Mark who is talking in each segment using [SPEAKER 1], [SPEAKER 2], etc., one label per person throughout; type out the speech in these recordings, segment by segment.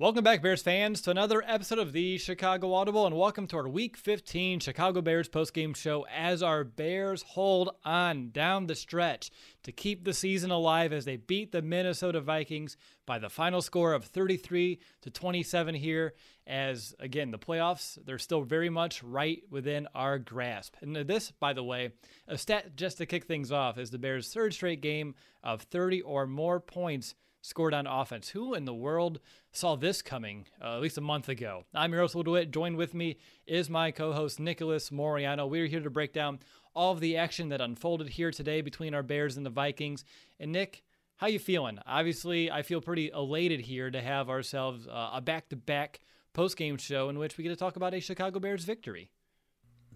[SPEAKER 1] Welcome back, Bears fans, to another episode of the Chicago Audible, and welcome to our Week 15 Chicago Bears postgame show as our Bears hold on down the stretch to keep the season alive as they beat the Minnesota Vikings by the final score of 33 to 27 here. As again, the playoffs, they're still very much right within our grasp. And this, by the way, a stat just to kick things off is the Bears' third straight game of 30 or more points scored on offense. Who in the world saw this coming uh, at least a month ago? I'm Russell DeWitt. Joined with me is my co-host Nicholas Moriano. We're here to break down all of the action that unfolded here today between our Bears and the Vikings. And Nick, how you feeling? Obviously, I feel pretty elated here to have ourselves uh, a back-to-back post-game show in which we get to talk about a Chicago Bears victory.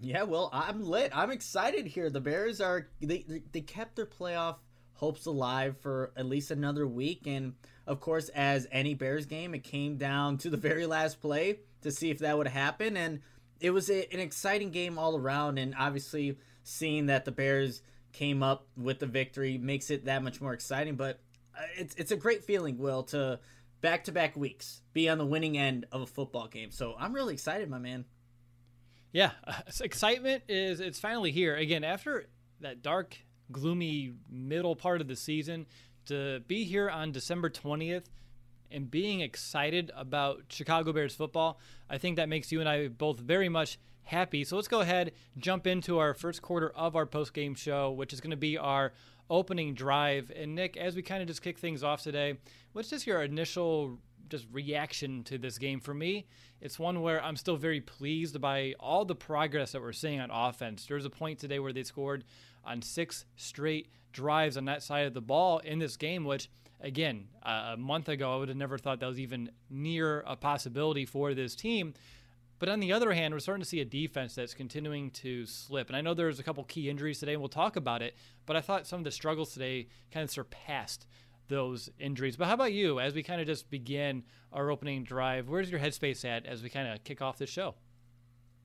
[SPEAKER 2] Yeah, well, I'm lit. I'm excited here. The Bears are they they kept their playoff hopes alive for at least another week. And of course, as any Bears game, it came down to the very last play to see if that would happen. And it was a, an exciting game all around. And obviously, seeing that the Bears came up with the victory makes it that much more exciting. But uh, it's it's a great feeling, Will, to back to back weeks be on the winning end of a football game. So I'm really excited, my man.
[SPEAKER 1] Yeah, excitement is it's finally here again after that dark gloomy middle part of the season to be here on December 20th and being excited about Chicago Bears football, I think that makes you and I both very much happy. So let's go ahead, jump into our first quarter of our post game show, which is going to be our opening drive. And Nick, as we kind of just kick things off today, what's just your initial just reaction to this game for me? It's one where I'm still very pleased by all the progress that we're seeing on offense. There's a point today where they scored on six straight drives on that side of the ball in this game, which again, uh, a month ago, I would have never thought that was even near a possibility for this team. But on the other hand, we're starting to see a defense that's continuing to slip. And I know there's a couple key injuries today, and we'll talk about it. But I thought some of the struggles today kind of surpassed those injuries. But how about you as we kind of just begin our opening drive? Where's your headspace at as we kind of kick off this show?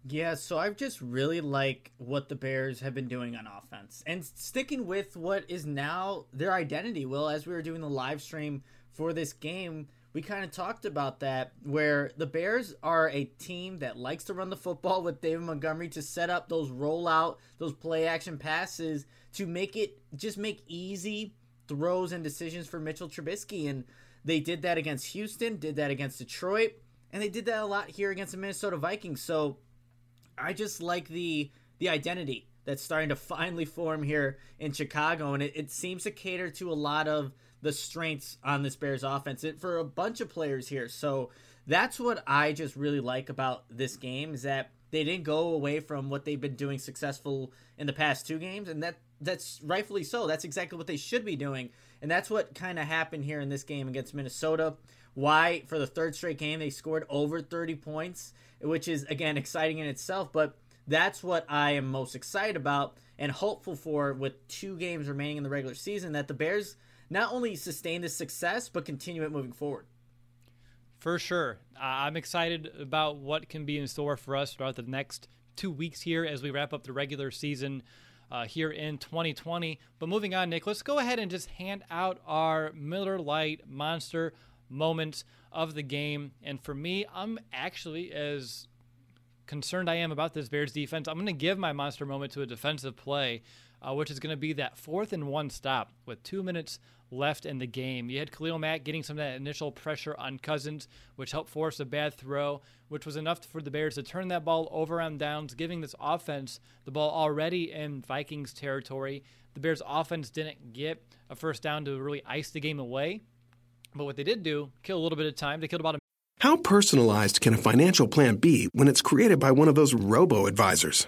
[SPEAKER 2] Yeah, so I've just really like what the Bears have been doing on offense and sticking with what is now their identity. Well, as we were doing the live stream for this game, we kind of talked about that where the Bears are a team that likes to run the football with David Montgomery to set up those rollout, those play action passes to make it just make easy throws and decisions for Mitchell Trubisky and they did that against Houston, did that against Detroit, and they did that a lot here against the Minnesota Vikings. So I just like the the identity that's starting to finally form here in Chicago, and it, it seems to cater to a lot of the strengths on this Bears offense it, for a bunch of players here. So that's what I just really like about this game is that they didn't go away from what they've been doing successful in the past two games, and that that's rightfully so. That's exactly what they should be doing, and that's what kind of happened here in this game against Minnesota why for the third straight game they scored over 30 points, which is again exciting in itself. But that's what I am most excited about and hopeful for with two games remaining in the regular season that the Bears not only sustain this success but continue it moving forward.
[SPEAKER 1] For sure. Uh, I'm excited about what can be in store for us throughout the next two weeks here as we wrap up the regular season uh, here in 2020. But moving on, Nick, let's go ahead and just hand out our Miller Lite Monster moments of the game. And for me, I'm actually as concerned I am about this Bears defense. I'm going to give my monster moment to a defensive play, uh, which is going to be that fourth and one stop with two minutes left in the game. You had Khalil Mack getting some of that initial pressure on Cousins, which helped force a bad throw, which was enough for the Bears to turn that ball over on downs, giving this offense the ball already in Vikings territory. The Bears' offense didn't get a first down to really ice the game away. But what they did do, kill a little bit of time. They killed about a
[SPEAKER 3] How personalized can a financial plan be when it's created by one of those robo advisors?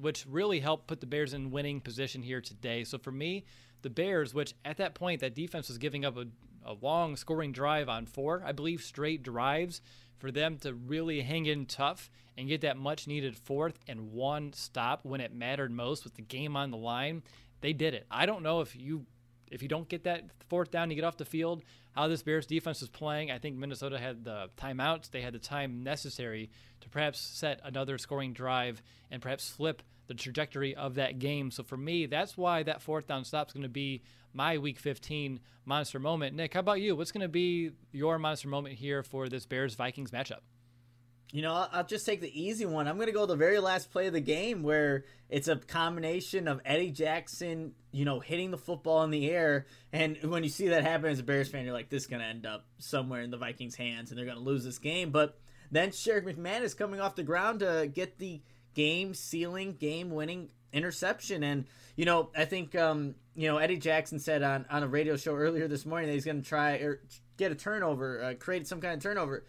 [SPEAKER 1] which really helped put the Bears in winning position here today. So for me, the Bears, which at that point that defense was giving up a, a long scoring drive on four, I believe, straight drives, for them to really hang in tough and get that much needed fourth and one stop when it mattered most with the game on the line, they did it. I don't know if you if you don't get that fourth down, you get off the field. How this Bears defense was playing, I think Minnesota had the timeouts. They had the time necessary to perhaps set another scoring drive and perhaps flip the trajectory of that game. So for me, that's why that fourth down stop is going to be my Week 15 monster moment. Nick, how about you? What's going to be your monster moment here for this Bears Vikings matchup?
[SPEAKER 2] You know, I'll just take the easy one. I'm going to go the very last play of the game where it's a combination of Eddie Jackson, you know, hitting the football in the air. And when you see that happen as a Bears fan, you're like, this is going to end up somewhere in the Vikings' hands and they're going to lose this game. But then Sherrick McManus coming off the ground to get the game sealing, game winning interception. And, you know, I think, um, you know, Eddie Jackson said on, on a radio show earlier this morning that he's going to try or get a turnover, uh, create some kind of turnover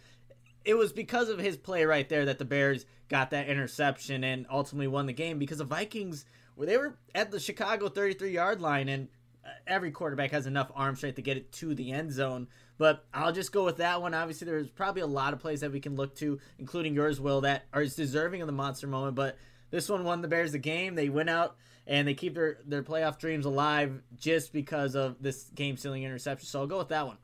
[SPEAKER 2] it was because of his play right there that the Bears got that interception and ultimately won the game because the Vikings where they were at the Chicago 33 yard line and uh, every quarterback has enough arm strength to get it to the end zone. But I'll just go with that one. Obviously, there's probably a lot of plays that we can look to, including yours, Will, that are deserving of the monster moment. But this one won the Bears the game. They went out and they keep their, their playoff dreams alive just because of this game sealing interception. So I'll go with that one.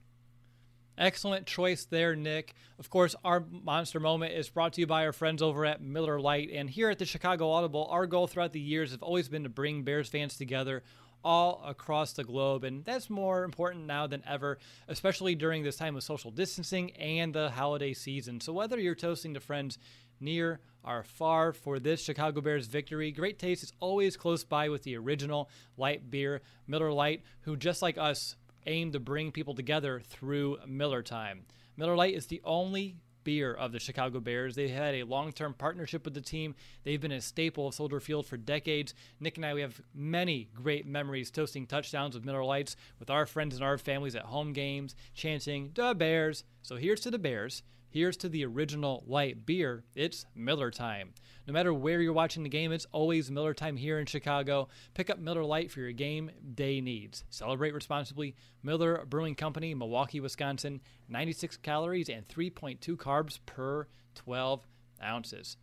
[SPEAKER 1] Excellent choice there, Nick. Of course, our monster moment is brought to you by our friends over at Miller Lite. And here at the Chicago Audible, our goal throughout the years have always been to bring Bears fans together all across the globe. And that's more important now than ever, especially during this time of social distancing and the holiday season. So, whether you're toasting to friends near or far for this Chicago Bears victory, Great Taste is always close by with the original light beer, Miller Lite, who just like us, aim to bring people together through Miller Time. Miller Lite is the only beer of the Chicago Bears. They had a long term partnership with the team. They've been a staple of Soldier Field for decades. Nick and I, we have many great memories toasting touchdowns with Miller Lites with our friends and our families at home games, chanting, the Bears. So here's to the Bears. Here's to the original light beer. It's Miller time. No matter where you're watching the game, it's always Miller time here in Chicago. Pick up Miller Lite for your game day needs. Celebrate responsibly. Miller Brewing Company, Milwaukee, Wisconsin. 96 calories and 3.2 carbs per 12 ounces.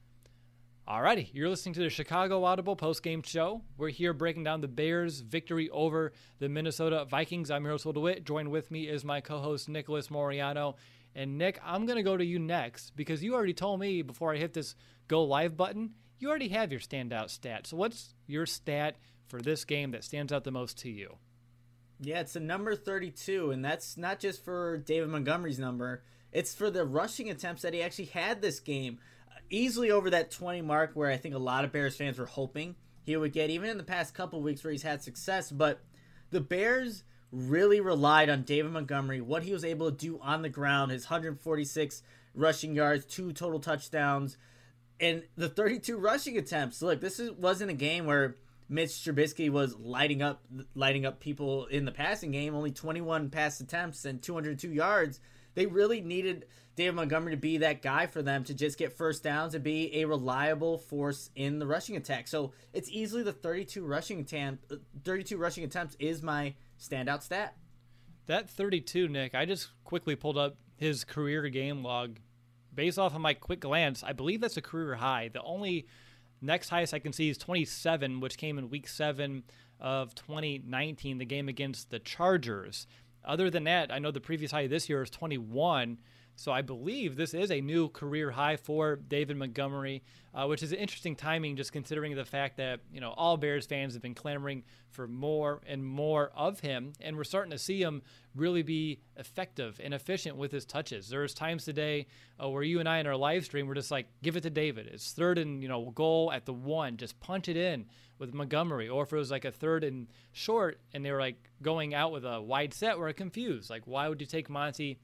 [SPEAKER 1] Alrighty, you're listening to the Chicago Audible postgame show. We're here breaking down the Bears' victory over the Minnesota Vikings. I'm your host, DeWitt. Joined with me is my co-host Nicholas Moriano. And Nick, I'm going to go to you next because you already told me before I hit this go live button, you already have your standout stat. So what's your stat for this game that stands out the most to you?
[SPEAKER 2] Yeah, it's a number 32, and that's not just for David Montgomery's number. It's for the rushing attempts that he actually had this game. Easily over that 20 mark where I think a lot of Bears fans were hoping he would get, even in the past couple weeks where he's had success. But the Bears really relied on David Montgomery, what he was able to do on the ground, his 146 rushing yards, two total touchdowns, and the 32 rushing attempts. Look, this is, wasn't a game where Mitch Trubisky was lighting up lighting up people in the passing game. Only 21 pass attempts and 202 yards. They really needed David Montgomery to be that guy for them to just get first downs and be a reliable force in the rushing attack. So it's easily the 32 rushing attempt, 32 rushing attempts is my standout stat.
[SPEAKER 1] That 32, Nick, I just quickly pulled up his career game log. Based off of my quick glance, I believe that's a career high. The only next highest I can see is 27, which came in week seven of 2019, the game against the Chargers. Other than that, I know the previous high this year is 21. So I believe this is a new career high for David Montgomery, uh, which is interesting timing, just considering the fact that you know all Bears fans have been clamoring for more and more of him, and we're starting to see him really be effective and efficient with his touches. There's times today uh, where you and I in our live stream were just like, "Give it to David." It's third and you know goal at the one, just punch it in with Montgomery, or if it was like a third and short, and they were like going out with a wide set, we're confused. Like, why would you take Monty?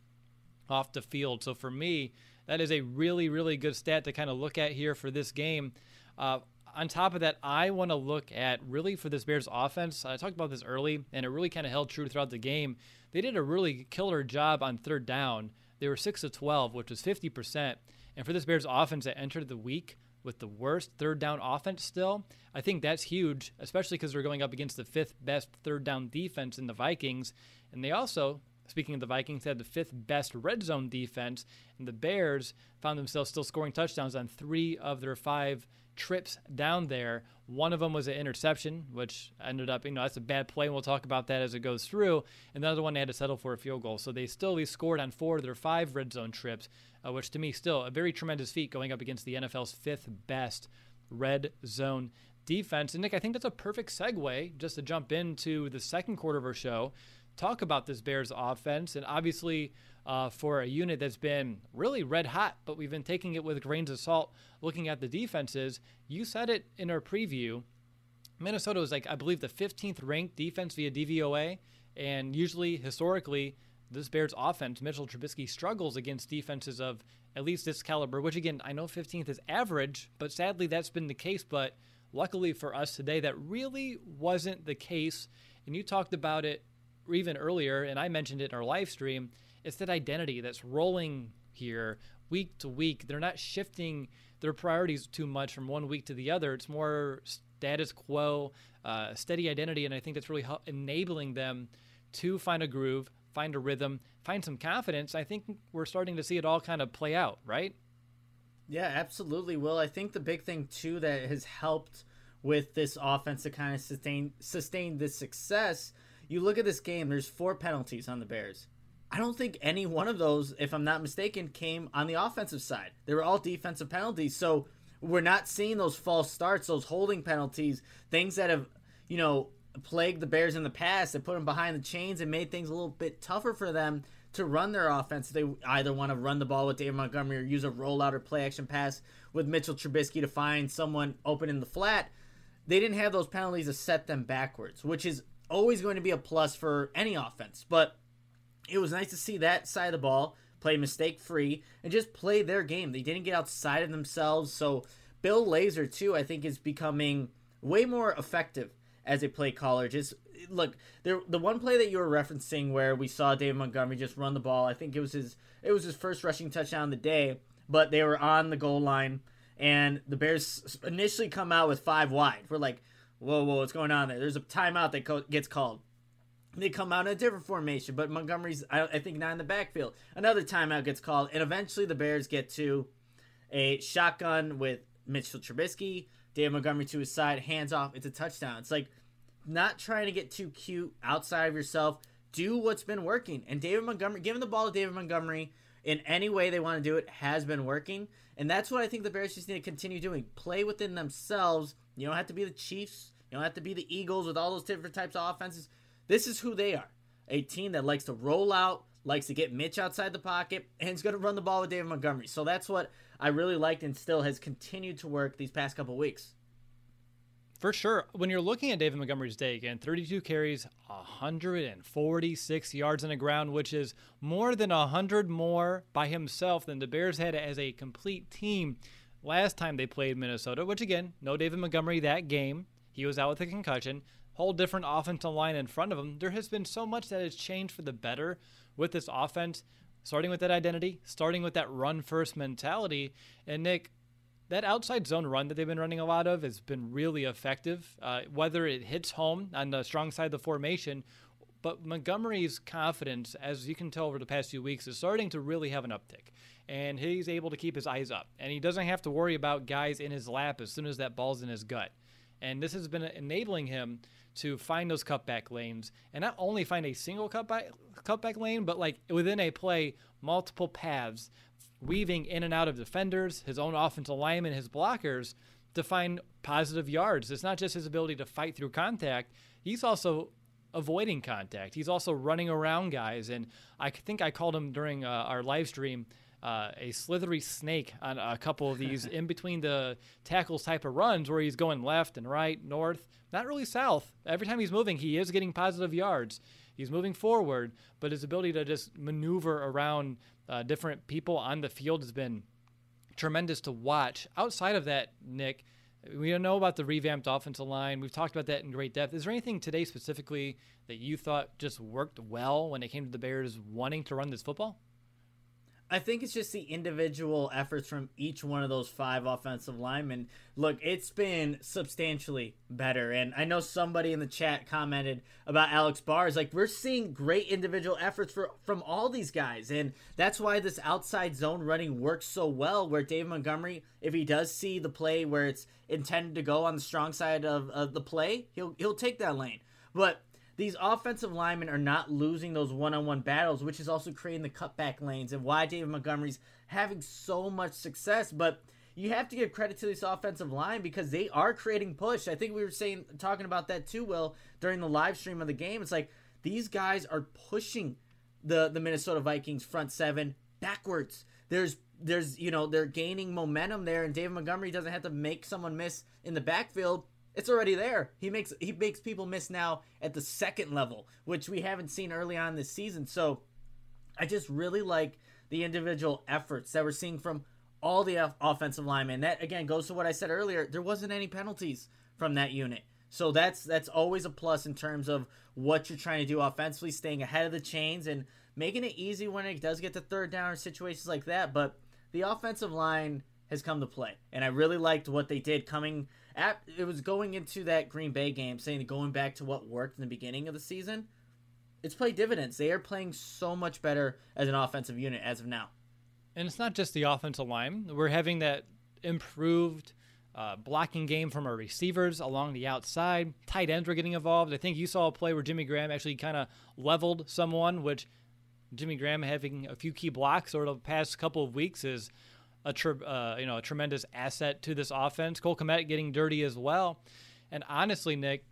[SPEAKER 1] Off the field. So for me, that is a really, really good stat to kind of look at here for this game. Uh, on top of that, I want to look at really for this Bears offense. I talked about this early, and it really kind of held true throughout the game. They did a really killer job on third down. They were 6 to 12, which was 50%. And for this Bears offense that entered the week with the worst third down offense still, I think that's huge, especially because they're going up against the fifth best third down defense in the Vikings. And they also Speaking of the Vikings, they had the fifth best red zone defense, and the Bears found themselves still scoring touchdowns on three of their five trips down there. One of them was an interception, which ended up, you know, that's a bad play, and we'll talk about that as it goes through. And the other one, they had to settle for a field goal. So they still at scored on four of their five red zone trips, uh, which to me, still a very tremendous feat going up against the NFL's fifth best red zone defense. And Nick, I think that's a perfect segue just to jump into the second quarter of our show talk about this Bears offense. And obviously, uh, for a unit that's been really red hot, but we've been taking it with grains of salt looking at the defenses. You said it in our preview. Minnesota was like, I believe, the 15th ranked defense via DVOA. And usually, historically, this Bears offense, Mitchell Trubisky struggles against defenses of at least this caliber, which again, I know 15th is average, but sadly that's been the case. But luckily for us today, that really wasn't the case. And you talked about it even earlier, and I mentioned it in our live stream, it's that identity that's rolling here week to week. They're not shifting their priorities too much from one week to the other. It's more status quo, uh, steady identity, and I think that's really enabling them to find a groove, find a rhythm, find some confidence. I think we're starting to see it all kind of play out, right?
[SPEAKER 2] Yeah, absolutely. Well, I think the big thing too that has helped with this offense to kind of sustain sustain this success you look at this game, there's four penalties on the Bears. I don't think any one of those, if I'm not mistaken, came on the offensive side. They were all defensive penalties. So we're not seeing those false starts, those holding penalties, things that have, you know, plagued the Bears in the past that put them behind the chains and made things a little bit tougher for them to run their offense. They either want to run the ball with David Montgomery or use a rollout or play action pass with Mitchell Trubisky to find someone open in the flat. They didn't have those penalties to set them backwards, which is always going to be a plus for any offense. But it was nice to see that side of the ball play mistake free and just play their game. They didn't get outside of themselves. So Bill Lazor too, I think, is becoming way more effective as a play caller. Just look, there the one play that you were referencing where we saw David Montgomery just run the ball. I think it was his it was his first rushing touchdown of the day, but they were on the goal line and the Bears initially come out with five wide. We're like, whoa, whoa, what's going on there? There's a timeout that co- gets called. They come out in a different formation, but Montgomery's, I, I think, not in the backfield. Another timeout gets called, and eventually the Bears get to a shotgun with Mitchell Trubisky, Dave Montgomery to his side, hands off. It's a touchdown. It's like not trying to get too cute outside of yourself. Do what's been working. And David Montgomery, giving the ball to David Montgomery in any way they want to do it has been working. And that's what I think the Bears just need to continue doing. Play within themselves you don't have to be the Chiefs. You don't have to be the Eagles with all those different types of offenses. This is who they are. A team that likes to roll out, likes to get Mitch outside the pocket, and is going to run the ball with David Montgomery. So that's what I really liked and still has continued to work these past couple weeks.
[SPEAKER 1] For sure. When you're looking at David Montgomery's day again, 32 carries, 146 yards on the ground, which is more than 100 more by himself than the Bears had as a complete team last time they played Minnesota, which again, no David Montgomery that game. He was out with a concussion. Whole different offensive line in front of him. There has been so much that has changed for the better with this offense, starting with that identity, starting with that run first mentality. And Nick, that outside zone run that they've been running a lot of has been really effective. Uh, whether it hits home on the strong side of the formation, but Montgomery's confidence, as you can tell over the past few weeks, is starting to really have an uptick. And he's able to keep his eyes up. And he doesn't have to worry about guys in his lap as soon as that ball's in his gut. And this has been enabling him to find those cutback lanes and not only find a single cutback, cutback lane, but like within a play, multiple paths weaving in and out of defenders, his own offensive linemen, his blockers to find positive yards. It's not just his ability to fight through contact, he's also avoiding contact. He's also running around guys. And I think I called him during uh, our live stream. Uh, a slithery snake on a couple of these in between the tackles type of runs where he's going left and right, north, not really south. Every time he's moving, he is getting positive yards. He's moving forward, but his ability to just maneuver around uh, different people on the field has been tremendous to watch. Outside of that, Nick, we don't know about the revamped offensive line. We've talked about that in great depth. Is there anything today specifically that you thought just worked well when it came to the Bears wanting to run this football?
[SPEAKER 2] I think it's just the individual efforts from each one of those five offensive linemen. Look, it's been substantially better. And I know somebody in the chat commented about Alex Bars. Like, we're seeing great individual efforts for, from all these guys. And that's why this outside zone running works so well. Where Dave Montgomery, if he does see the play where it's intended to go on the strong side of, of the play, he'll, he'll take that lane. But these offensive linemen are not losing those one-on-one battles, which is also creating the cutback lanes and why David Montgomery's having so much success. But you have to give credit to this offensive line because they are creating push. I think we were saying talking about that too, Will, during the live stream of the game. It's like these guys are pushing the the Minnesota Vikings front seven backwards. There's there's you know they're gaining momentum there, and David Montgomery doesn't have to make someone miss in the backfield it's already there. He makes he makes people miss now at the second level, which we haven't seen early on this season. So I just really like the individual efforts that we're seeing from all the offensive linemen. That again goes to what I said earlier. There wasn't any penalties from that unit. So that's that's always a plus in terms of what you're trying to do offensively, staying ahead of the chains and making it easy when it does get to third down or situations like that. But the offensive line has come to play, and I really liked what they did coming at, it was going into that Green Bay game, saying going back to what worked in the beginning of the season. It's played dividends. They are playing so much better as an offensive unit as of now.
[SPEAKER 1] And it's not just the offensive line. We're having that improved uh, blocking game from our receivers along the outside. Tight ends were getting involved. I think you saw a play where Jimmy Graham actually kind of leveled someone, which Jimmy Graham having a few key blocks over the past couple of weeks is a uh, you know a tremendous asset to this offense. Cole Kmet getting dirty as well, and honestly, Nick,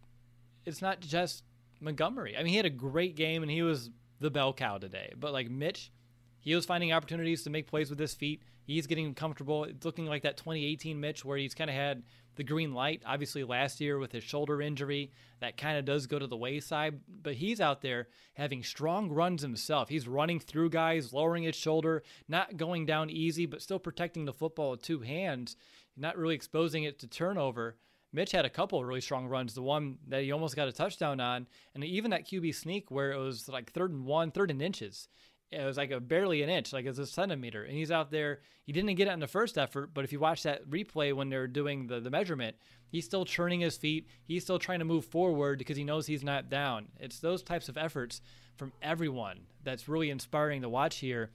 [SPEAKER 1] it's not just Montgomery. I mean, he had a great game and he was the bell cow today. But like Mitch, he was finding opportunities to make plays with his feet. He's getting comfortable. It's looking like that 2018 Mitch where he's kind of had the green light. Obviously, last year with his shoulder injury, that kind of does go to the wayside. But he's out there having strong runs himself. He's running through guys, lowering his shoulder, not going down easy, but still protecting the football with two hands, not really exposing it to turnover. Mitch had a couple of really strong runs. The one that he almost got a touchdown on, and even that QB sneak where it was like third and one, third and inches it was like a barely an inch, like it's a centimeter. And he's out there. He didn't get it in the first effort, but if you watch that replay when they're doing the, the measurement, he's still churning his feet. He's still trying to move forward because he knows he's not down. It's those types of efforts from everyone that's really inspiring to watch here.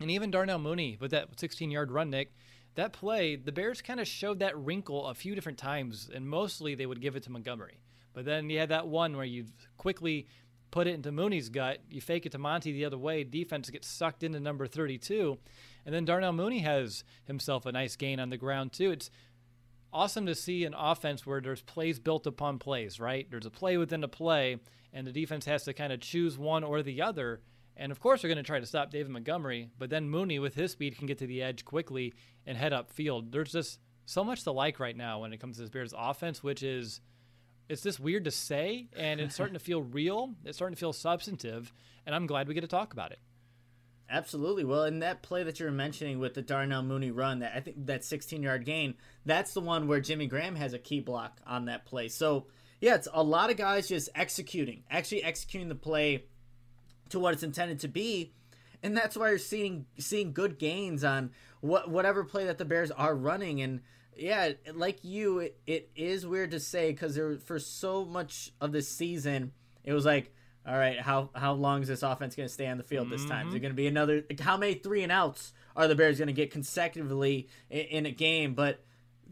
[SPEAKER 1] And even Darnell Mooney with that 16 yard run, Nick, that play, the Bears kind of showed that wrinkle a few different times, and mostly they would give it to Montgomery. But then you had that one where you quickly put it into Mooney's gut. You fake it to Monty the other way. Defense gets sucked into number 32. And then Darnell Mooney has himself a nice gain on the ground, too. It's awesome to see an offense where there's plays built upon plays, right? There's a play within a play, and the defense has to kind of choose one or the other. And of course, they're going to try to stop David Montgomery, but then Mooney, with his speed, can get to the edge quickly and head up field. There's just so much to like right now when it comes to this Bears offense, which is it's just weird to say, and it's starting to feel real. It's starting to feel substantive, and I'm glad we get to talk about it.
[SPEAKER 2] Absolutely. Well, in that play that you were mentioning with the Darnell Mooney run, that I think that 16 yard gain, that's the one where Jimmy Graham has a key block on that play. So yeah, it's a lot of guys just executing, actually executing the play to what it's intended to be, and that's why you're seeing seeing good gains on what whatever play that the Bears are running. And yeah, like you, it, it is weird to say because there for so much of the season, it was like, all right, how how long is this offense going to stay on the field this time? Is it mm-hmm. going to be another? How many three and outs are the Bears going to get consecutively in, in a game? But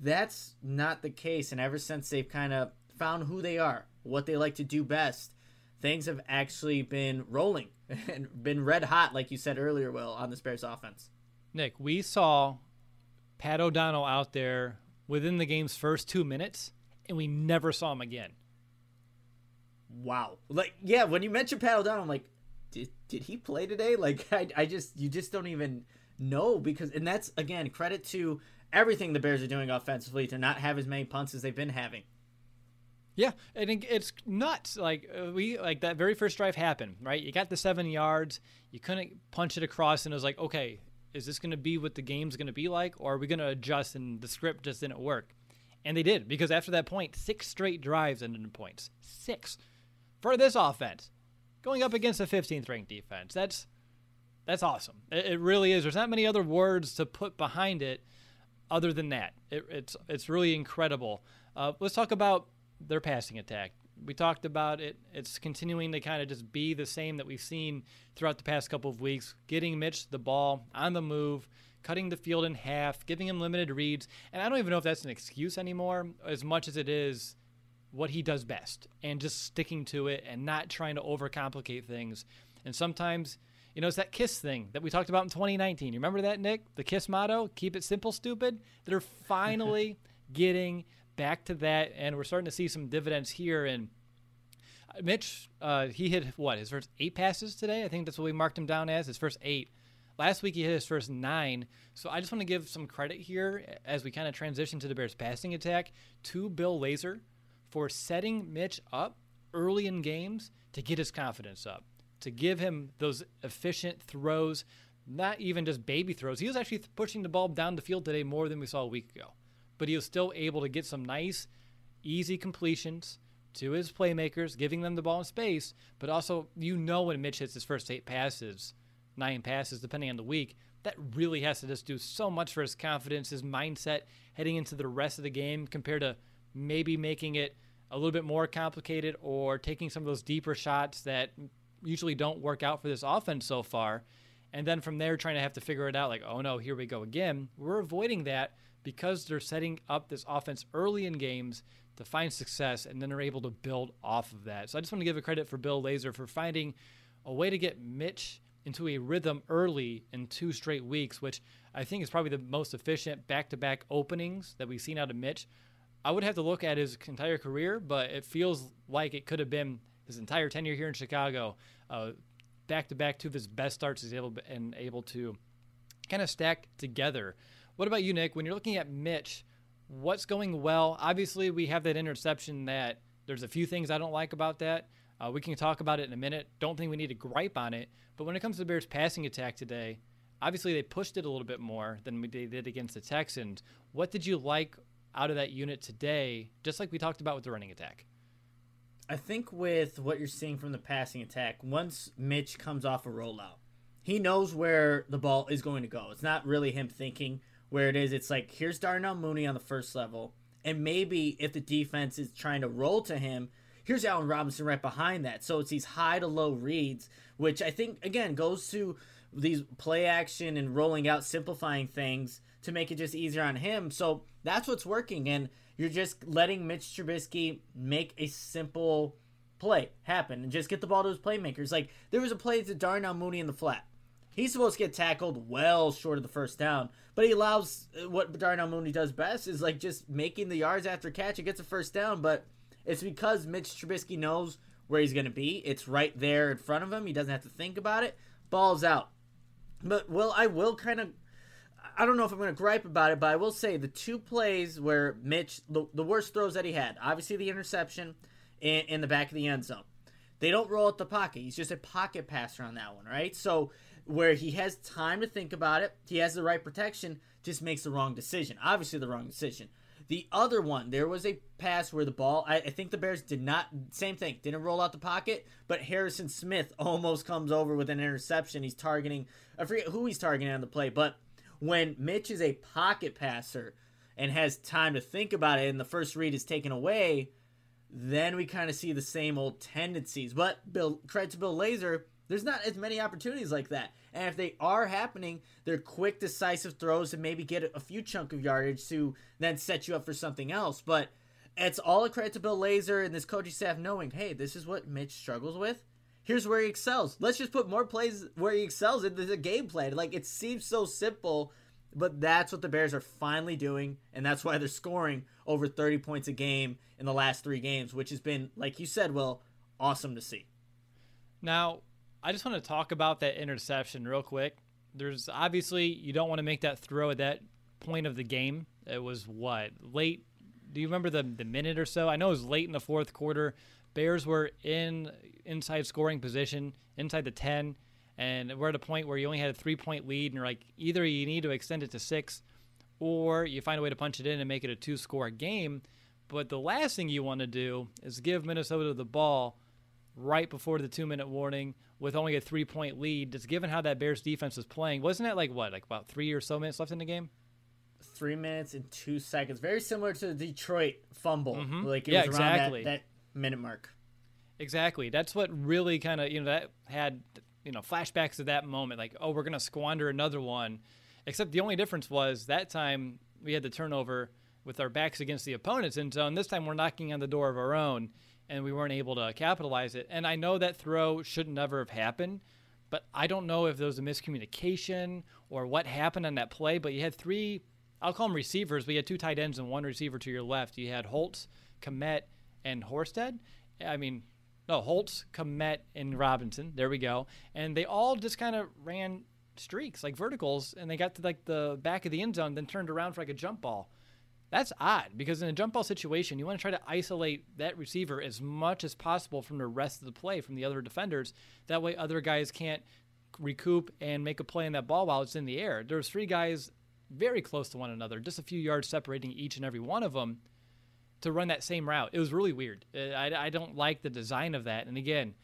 [SPEAKER 2] that's not the case. And ever since they've kind of found who they are, what they like to do best, things have actually been rolling and been red hot, like you said earlier, Will, on this Bears offense.
[SPEAKER 1] Nick, we saw Pat O'Donnell out there within the game's first two minutes, and we never saw him again.
[SPEAKER 2] Wow. Like, yeah, when you mentioned Pat O'Donnell, I'm like, did, did he play today? Like, I, I just, you just don't even know because, and that's, again, credit to everything the Bears are doing offensively to not have as many punts as they've been having.
[SPEAKER 1] Yeah, and it's nuts. Like uh, we like that very first drive happened, right? You got the seven yards, you couldn't punch it across, and it was like, okay, is this going to be what the game's going to be like, or are we going to adjust? And the script just didn't work, and they did because after that point, six straight drives ended in points. Six for this offense, going up against a 15th ranked defense. That's that's awesome. It, it really is. There's not many other words to put behind it other than that. It, it's it's really incredible. Uh, let's talk about their passing attack. We talked about it. It's continuing to kind of just be the same that we've seen throughout the past couple of weeks, getting Mitch the ball on the move, cutting the field in half, giving him limited reads. And I don't even know if that's an excuse anymore, as much as it is what he does best and just sticking to it and not trying to overcomplicate things. And sometimes, you know, it's that KISS thing that we talked about in 2019. You remember that, Nick? The KISS motto, keep it simple, stupid? They're finally getting back to that, and we're starting to see some dividends here. And Mitch, uh, he hit what his first eight passes today. I think that's what we marked him down as his first eight. Last week he hit his first nine. So I just want to give some credit here as we kind of transition to the Bears' passing attack to Bill Lazor for setting Mitch up early in games to get his confidence up, to give him those efficient throws, not even just baby throws. He was actually pushing the ball down the field today more than we saw a week ago but he was still able to get some nice, easy completions to his playmakers, giving them the ball in space. But also, you know, when Mitch hits his first eight passes, nine passes, depending on the week, that really has to just do so much for his confidence, his mindset heading into the rest of the game compared to maybe making it a little bit more complicated or taking some of those deeper shots that usually don't work out for this offense so far. And then from there, trying to have to figure it out like, oh no, here we go again. We're avoiding that because they're setting up this offense early in games to find success and then are able to build off of that. So I just want to give a credit for Bill Lazor for finding a way to get Mitch into a rhythm early in two straight weeks, which I think is probably the most efficient back to back openings that we've seen out of Mitch. I would have to look at his entire career, but it feels like it could have been his entire tenure here in Chicago, back to back two of his best starts he's able and able to kind of stack together. What about you, Nick? When you're looking at Mitch, what's going well? Obviously, we have that interception that there's a few things I don't like about that. Uh, we can talk about it in a minute. Don't think we need to gripe on it. But when it comes to the Bears' passing attack today, obviously they pushed it a little bit more than they did against the Texans. What did you like out of that unit today, just like we talked about with the running attack?
[SPEAKER 2] I think with what you're seeing from the passing attack, once Mitch comes off a rollout, he knows where the ball is going to go. It's not really him thinking where it is it's like here's Darnell Mooney on the first level, and maybe if the defense is trying to roll to him, here's Allen Robinson right behind that. So it's these high to low reads, which I think again goes to these play action and rolling out, simplifying things to make it just easier on him. So that's what's working, and you're just letting Mitch Trubisky make a simple play happen and just get the ball to his playmakers. Like there was a play to Darnell Mooney in the flat. He's supposed to get tackled well short of the first down, but he allows uh, what Darnell Mooney does best is like just making the yards after catch. It gets a first down, but it's because Mitch Trubisky knows where he's going to be. It's right there in front of him. He doesn't have to think about it. Ball's out. But well, I will kind of. I don't know if I'm going to gripe about it, but I will say the two plays where Mitch, the, the worst throws that he had, obviously the interception in, in the back of the end zone. They don't roll out the pocket. He's just a pocket passer on that one, right? So where he has time to think about it, he has the right protection, just makes the wrong decision. Obviously, the wrong decision. The other one, there was a pass where the ball, I, I, think the Bears did not, same thing, didn't roll out the pocket, but Harrison Smith almost comes over with an interception. He's targeting, I forget who he's targeting on the play, but when Mitch is a pocket passer and has time to think about it and the first read is taken away, then we kind of see the same old tendencies. But Bill, credit to Bill Lazor, there's not as many opportunities like that. And if they are happening, they're quick, decisive throws to maybe get a few chunk of yardage to then set you up for something else. But it's all a credit to Bill Lazor and this coaching staff knowing, hey, this is what Mitch struggles with. Here's where he excels. Let's just put more plays where he excels into the game plan. Like it seems so simple, but that's what the Bears are finally doing, and that's why they're scoring over 30 points a game in the last three games, which has been, like you said, well, awesome to see.
[SPEAKER 1] Now, I just want to talk about that interception real quick. There's obviously you don't want to make that throw at that point of the game. It was what late. Do you remember the the minute or so? I know it was late in the fourth quarter. Bears were in inside scoring position, inside the ten, and we're at a point where you only had a three point lead, and you're like, either you need to extend it to six, or you find a way to punch it in and make it a two score game. But the last thing you want to do is give Minnesota the ball right before the two minute warning with only a three point lead. Just given how that Bears defense was playing, wasn't it like what, like about three or so minutes left in the game?
[SPEAKER 2] Three minutes and two seconds. Very similar to the Detroit fumble.
[SPEAKER 1] Mm-hmm.
[SPEAKER 2] Like it
[SPEAKER 1] yeah,
[SPEAKER 2] was
[SPEAKER 1] exactly.
[SPEAKER 2] around that, that minute mark.
[SPEAKER 1] Exactly. That's what really kind of, you know, that had, you know, flashbacks to that moment. Like, oh, we're going to squander another one. Except the only difference was that time we had the turnover with our backs against the opponent's end zone. This time we're knocking on the door of our own and we weren't able to capitalize it. And I know that throw should never have happened, but I don't know if there was a miscommunication or what happened on that play. But you had three, I'll call them receivers, but you had two tight ends and one receiver to your left. You had Holtz, Kmet, and Horsted. I mean, no, Holtz, Kmet, and Robinson. There we go. And they all just kind of ran streaks, like verticals, and they got to like the back of the end zone, then turned around for like a jump ball. That's odd because in a jump ball situation, you want to try to isolate that receiver as much as possible from the rest of the play from the other defenders. That way, other guys can't recoup and make a play in that ball while it's in the air. There's three guys very close to one another, just a few yards separating each and every one of them to run that same route. It was really weird. Uh, I, I don't like the design of that. And again,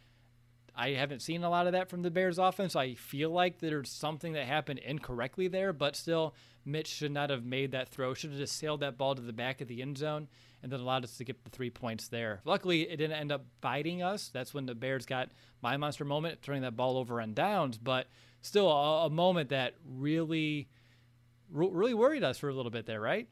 [SPEAKER 1] I haven't seen a lot of that from the Bears offense. I feel like there's something that happened incorrectly there, but still, Mitch should not have made that throw. Should have just sailed that ball to the back of the end zone and then allowed us to get the three points there. Luckily, it didn't end up biting us. That's when the Bears got my monster moment, turning that ball over on downs. But still, a, a moment that really, really worried us for a little bit there, right?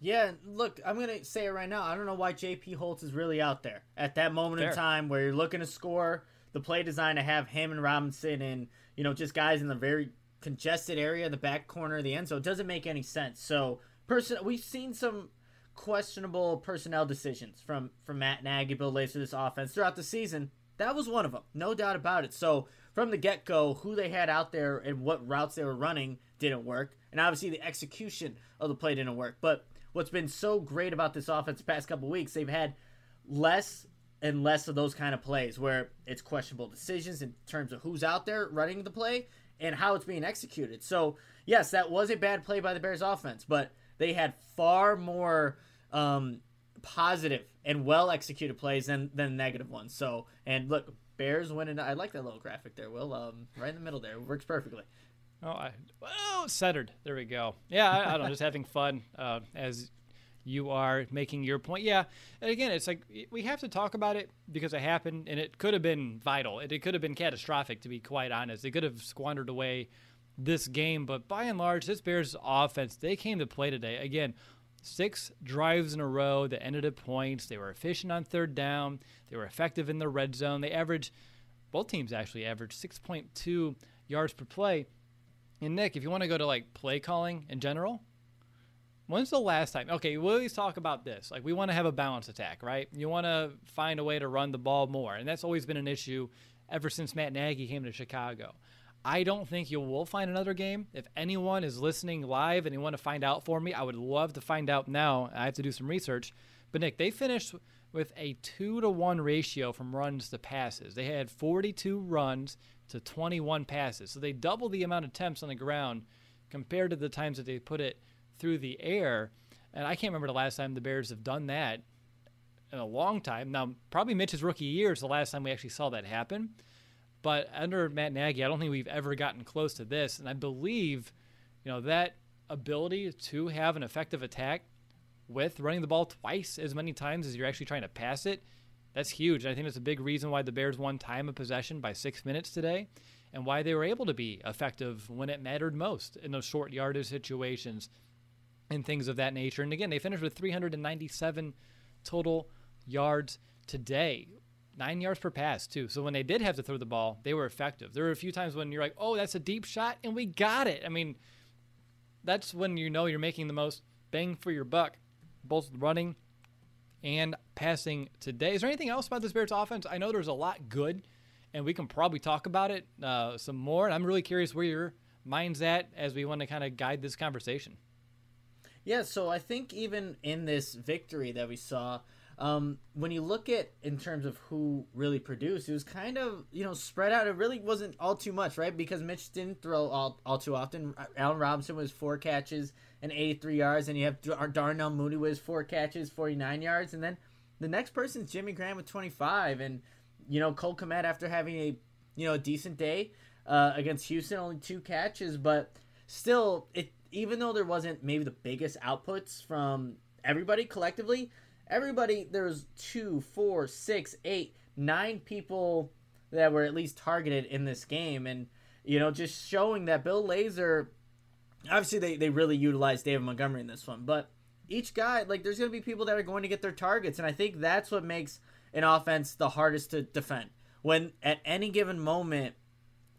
[SPEAKER 2] Yeah, look, I'm gonna say it right now. I don't know why J.P. Holtz is really out there at that moment Fair. in time where you're looking to score. The play design to have him and Robinson and you know just guys in the very congested area, the back corner of the end zone. Doesn't make any sense. So, person, we've seen some questionable personnel decisions from from Matt Nagy, Bill Lazor, this offense throughout the season. That was one of them, no doubt about it. So, from the get go, who they had out there and what routes they were running didn't work, and obviously the execution of the play didn't work. But what's been so great about this offense the past couple weeks, they've had less and less of those kind of plays where it's questionable decisions in terms of who's out there running the play and how it's being executed. So, yes, that was a bad play by the Bears offense, but they had far more um, positive and well executed plays than, than negative ones. So, and look, Bears winning. I like that little graphic there, Will. Um, right in the middle there. It works perfectly.
[SPEAKER 1] Oh, I, oh, centered. There we go. Yeah, I, I don't know, just having fun uh, as you are making your point. Yeah, and again, it's like we have to talk about it because it happened, and it could have been vital. It, it could have been catastrophic, to be quite honest. It could have squandered away this game, but by and large, this Bears offense they came to play today. Again, six drives in a row that ended at points. They were efficient on third down. They were effective in the red zone. They averaged both teams actually averaged 6.2 yards per play. And Nick, if you want to go to like play calling in general, When's the last time? Okay, we always talk about this. Like, we want to have a balance attack, right? You want to find a way to run the ball more. And that's always been an issue ever since Matt Nagy came to Chicago. I don't think you will find another game. If anyone is listening live and you want to find out for me, I would love to find out now. I have to do some research. But Nick, they finished with a two to one ratio from runs to passes. They had 42 runs to 21 passes. So they doubled the amount of attempts on the ground compared to the times that they put it through the air. And I can't remember the last time the Bears have done that in a long time. Now, probably Mitch's rookie year is the last time we actually saw that happen. But under Matt Nagy, I don't think we've ever gotten close to this. And I believe, you know, that ability to have an effective attack with running the ball twice as many times as you're actually trying to pass it, that's huge. And I think that's a big reason why the Bears won time of possession by six minutes today and why they were able to be effective when it mattered most in those short yardage situations and things of that nature. And again, they finished with 397 total yards today. Nine yards per pass, too. So when they did have to throw the ball, they were effective. There were a few times when you're like, oh, that's a deep shot, and we got it. I mean, that's when you know you're making the most bang for your buck, both running and passing today. Is there anything else about this Bears offense? I know there's a lot good, and we can probably talk about it uh, some more. And I'm really curious where your mind's at as we want to kind of guide this conversation.
[SPEAKER 2] Yeah, so I think even in this victory that we saw, um, when you look at in terms of who really produced, it was kind of you know spread out. It really wasn't all too much, right? Because Mitch didn't throw all, all too often. Allen Robinson was four catches and 83 yards, and you have Darnell Mooney was four catches, 49 yards, and then the next person is Jimmy Graham with 25, and you know Cole Kmet after having a you know a decent day uh, against Houston, only two catches, but still, it even though there wasn't maybe the biggest outputs from everybody collectively everybody there's two, four, six, eight, nine people that were at least targeted in this game, and you know, just showing that Bill Lazor. Obviously, they, they really utilized David Montgomery in this one, but each guy, like, there's going to be people that are going to get their targets, and I think that's what makes an offense the hardest to defend. When at any given moment,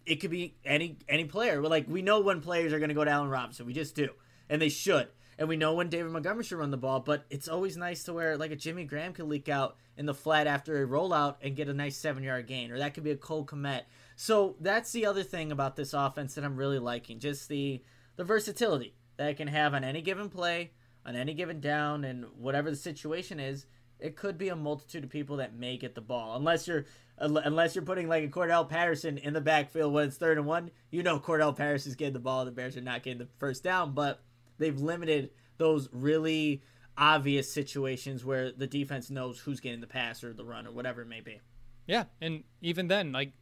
[SPEAKER 2] it could be any any player. Like we know when players are going to go to Allen Robinson, we just do, and they should and we know when David Montgomery should run the ball, but it's always nice to where like a Jimmy Graham could leak out in the flat after a rollout and get a nice seven yard gain, or that could be a Cole Kmet. So that's the other thing about this offense that I'm really liking, just the the versatility that it can have on any given play, on any given down, and whatever the situation is. It could be a multitude of people that may get the ball, unless you're unless you're putting like a Cordarrelle Patterson in the backfield when it's third and one. You know Cordarrelle Patterson's getting the ball. The Bears are not getting the first down, but they've limited those really obvious situations where the defense knows who's getting the pass or the run or whatever it may be.
[SPEAKER 1] Yeah, and even then, like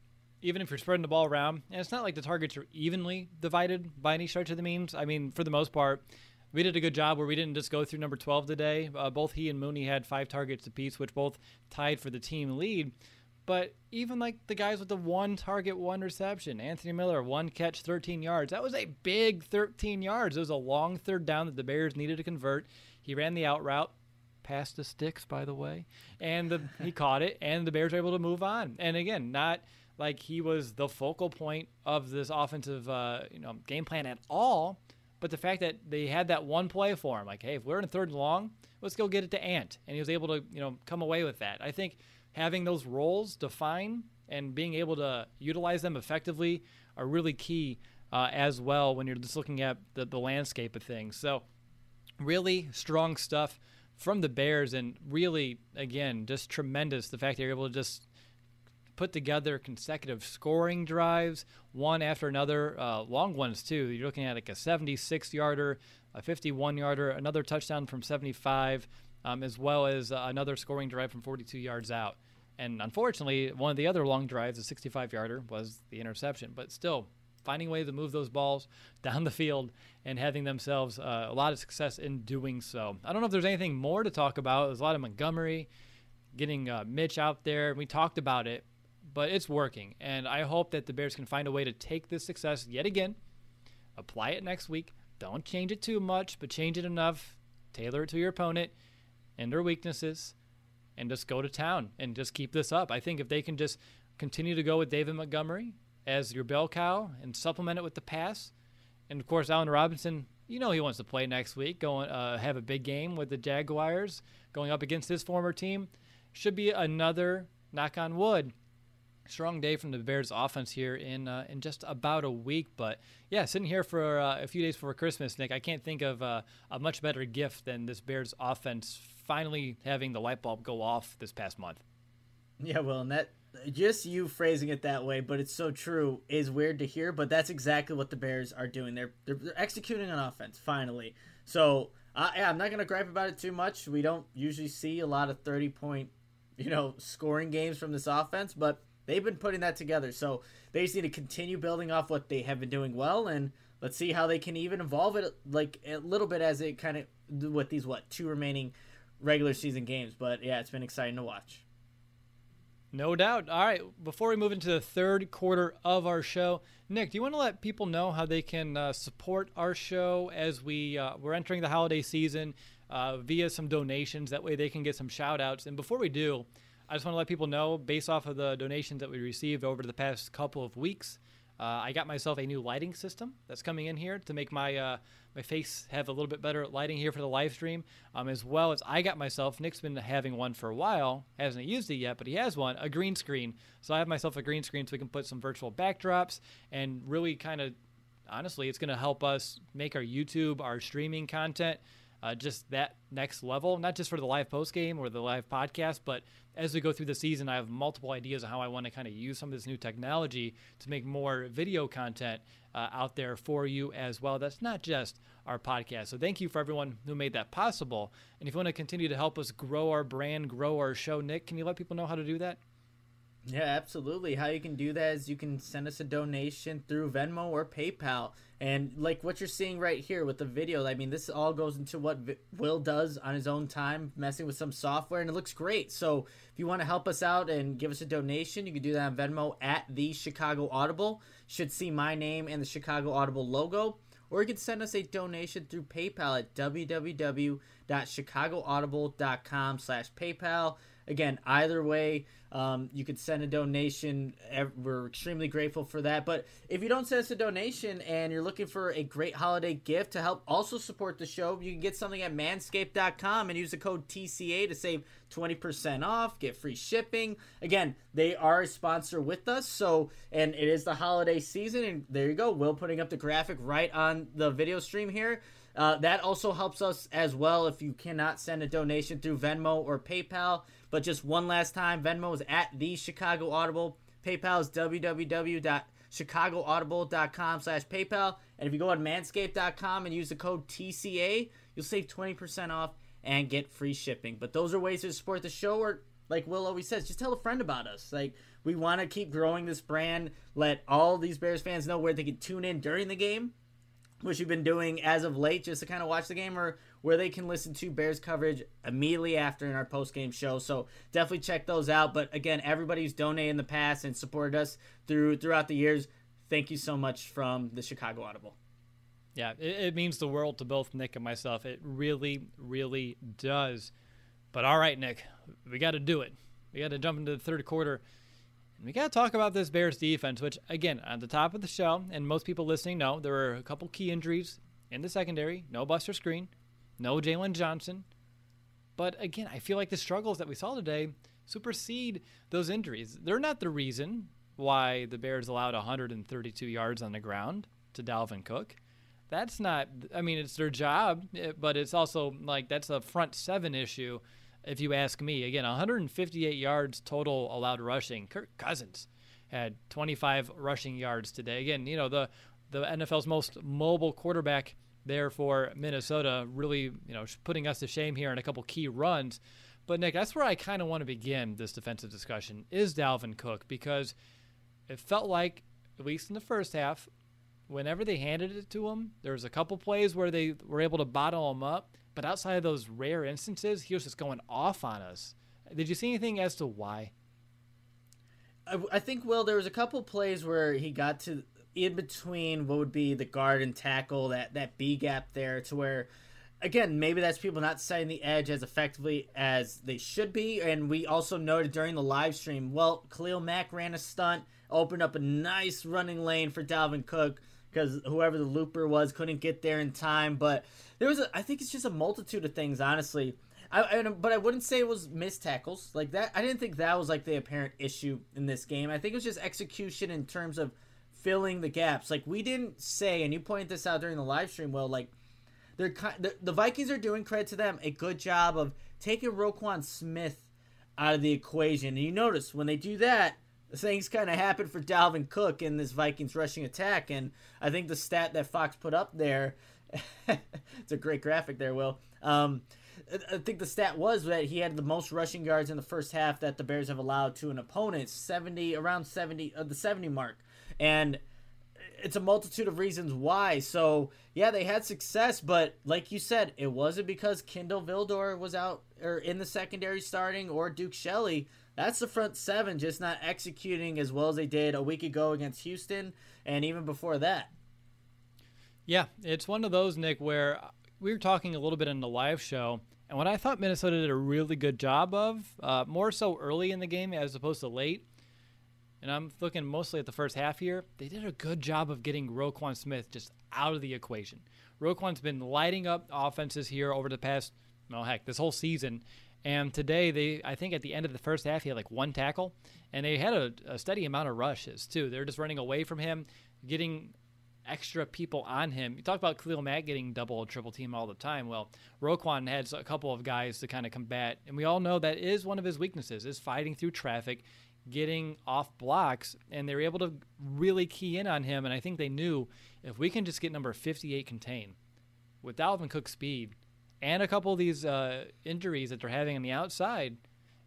[SPEAKER 1] even if you're spreading the ball around, and it's not like the targets are evenly divided by any stretch of the means. I mean, for the most part, we did a good job where we didn't just go through number 12 today. Uh, both he and Mooney had five targets apiece, which both tied for the team lead. But even like the guys with the one target, one reception, Anthony Miller, one catch, 13 yards. That was a big 13 yards. It was a long third down that the Bears needed to convert. He ran the out route, past the sticks, by the way, and the, he caught it, and the Bears were able to move on. And again, not like he was the focal point of this offensive uh, you know game plan at all. But the fact that they had that one play for him, like, hey, if we're in third and long, let's go get it to Ant, and he was able to you know come away with that. I think having those roles defined and being able to utilize them effectively are really key uh, as well when you're just looking at the, the landscape of things. So, really strong stuff from the Bears, and really, again, just tremendous the fact they're able to just put together consecutive scoring drives, one after another, uh, long ones too. You're looking at like a 76 yarder, a 51 yarder, another touchdown from 75, um, as well as uh, another scoring drive from 42 yards out. And unfortunately, one of the other long drives, a 65 yarder, was the interception. But still, finding ways to move those balls down the field and having themselves uh, a lot of success in doing so. I don't know if there's anything more to talk about. There's a lot of Montgomery, getting uh, Mitch out there. We talked about it, but it's working. And I hope that the Bears can find a way to take this success yet again, apply it next week. Don't change it too much, but change it enough. Tailor it to your opponent and their weaknesses and just go to town and just keep this up. I think if they can just continue to go with David Montgomery as your bell cow and supplement it with the pass, and of course Allen Robinson, you know he wants to play next week, going uh, have a big game with the Jaguars, going up against his former team, should be another knock on wood strong day from the Bears offense here in uh, in just about a week. But yeah, sitting here for uh, a few days before Christmas, Nick, I can't think of uh, a much better gift than this Bears offense finally having the light bulb go off this past month.
[SPEAKER 2] Yeah, well, and that just you phrasing it that way, but it's so true is weird to hear. But that's exactly what the Bears are doing. They're they're, they're executing on offense finally. So yeah, I'm not gonna gripe about it too much. We don't usually see a lot of 30 point, you know, scoring games from this offense, but they've been putting that together. So they just need to continue building off what they have been doing well, and let's see how they can even evolve it like a little bit as it kind of with these what two remaining regular season games. But yeah, it's been exciting to watch.
[SPEAKER 1] No doubt. All right, before we move into the third quarter of our show, Nick, do you want to let people know how they can uh, support our show as we uh, we're entering the holiday season uh, via some donations? That way, they can get some shout outs. And before we do, I just want to let people know, based off of the donations that we received over the past couple of weeks, uh, I got myself a new lighting system that's coming in here to make my uh, my face have a little bit better lighting here for the live stream, um, as well as I got myself. Nick's been having one for a while, hasn't used it yet, but he has one, a green screen. So I have myself a green screen so we can put some virtual backdrops and really kind of, honestly, it's going to help us make our YouTube, our streaming content uh, just that next level, not just for the live post game or the live podcast, but as we go through the season, I have multiple ideas on how I want to kind of use some of this new technology to make more video content uh, out there for you as well. That's not just our podcast. So thank you for everyone who made that possible. And if you want to continue to help us grow our brand, grow our show, Nick, can you let people know how to do that?
[SPEAKER 2] Yeah, absolutely. How you can do that is you can send us a donation through Venmo or PayPal. And like what you're seeing right here with the video, I mean, this all goes into what Will does on his own time, messing with some software, and it looks great. So if you want to help us out and give us a donation, you can do that on Venmo at the Chicago Audible. Should see my name and the Chicago Audible logo. Or you can send us a donation through PayPal at www.chicagoaudible.com slash PayPal. Again, either way, um, you could send a donation. We're extremely grateful for that. But if you don't send us a donation and you're looking for a great holiday gift to help also support the show, you can get something at manscaped.com and use the code TCA to save 20% off, get free shipping. Again, they are a sponsor with us. So, and it is the holiday season. And there you go. Will putting up the graphic right on the video stream here. Uh, that also helps us as well if you cannot send a donation through Venmo or PayPal. But just one last time, Venmo is at the Chicago Audible. PayPal is www.chicagoaudible.com slash PayPal. And if you go on manscaped.com and use the code TCA, you'll save 20% off and get free shipping. But those are ways to support the show or like Will always says, just tell a friend about us. Like we want to keep growing this brand, let all these Bears fans know where they can tune in during the game which we've been doing as of late just to kind of watch the game or where they can listen to Bears coverage immediately after in our post game show. So definitely check those out. But again, everybody who's donated in the past and supported us through throughout the years, thank you so much from the Chicago Audible.
[SPEAKER 1] Yeah, it, it means the world to both Nick and myself. It really, really does. But all right, Nick, we got to do it. We got to jump into the third quarter we got to talk about this Bears defense, which, again, at the top of the show, and most people listening know, there were a couple key injuries in the secondary. No Buster Skrine, no Jaylon Johnson. But again, I feel like the struggles that we saw today supersede those injuries. They're not the reason why the Bears allowed 132 yards on the ground to Dalvin Cook. That's not, I mean, it's their job, eh, but it's also like that's a front seven issue if you ask me. Again, 158 yards total allowed rushing. Kirk Cousins had 25 rushing yards today. Again, you know, the the NFL's most mobile quarterback there for Minnesota, really, you know, putting us to shame here in a couple key runs. But Nick, that's where I kind of want to begin this defensive discussion is Dalvin Cook because it felt like at least in the first half, whenever they handed it to him, there was a couple plays where they were able to bottle him up. But outside of those rare instances, he was just going off on us. Did you see anything as to why?
[SPEAKER 2] I, I think, well, there was a couple plays where he got to in between what would be the guard and tackle, that, that B gap there, to where, again, maybe that's people not setting the edge as effectively as they should be. And we also noted during the live stream, well, Khalil Mack ran a stunt, opened up a nice running lane for Dalvin Cook because whoever the looper was couldn't get there in time. But there was, a, I think it's just a multitude of things, honestly. I, I, but I wouldn't say it was missed tackles like that. I didn't think that was like the apparent issue in this game. I think it was just execution in terms of filling the gaps. Like we didn't say, and you pointed this out during the live stream. Well, like they're the, the Vikings are doing credit to them a good job of taking Roquan Smith out of the equation. And you notice when they do that, things kind of happen for Dalvin Cook in this Vikings rushing attack. And I think the stat that Fox put up there, it's a great graphic there, Will. Um, I think the stat was that he had the most rushing yards in the first half that the Bears have allowed to an opponent, 70 around 70 uh, the 70 mark. And it's a multitude of reasons why. So yeah, they had success, but like you said, it wasn't because Kindle Vildor was out or in the secondary starting or Duke Shelley. That's the front seven just not executing as well as they did a week ago against Houston and even before that.
[SPEAKER 1] Yeah, it's one of those, Nick, where we were talking a little bit in the live show, and what I thought Minnesota did a really good job of, uh, more so early in the game as opposed to late, and I'm looking mostly at the first half here, they did a good job of getting Roquan Smith just out of the equation. Roquan's been lighting up offenses here over the past, well, heck, this whole season. And today, they I think at the end of the first half, he had like one tackle, and they had a, a steady amount of rushes too. They're just running away from him, getting extra people on him. You talk about Khalil Mack getting double or triple team all the time. Well, Roquan has a couple of guys to kind of combat, and we all know that is one of his weaknesses is fighting through traffic getting off blocks, and they were able to really key in on him. And I think they knew if we can just get number 58 contained with Dalvin Cook's speed and a couple of these uh, injuries that they're having on the outside,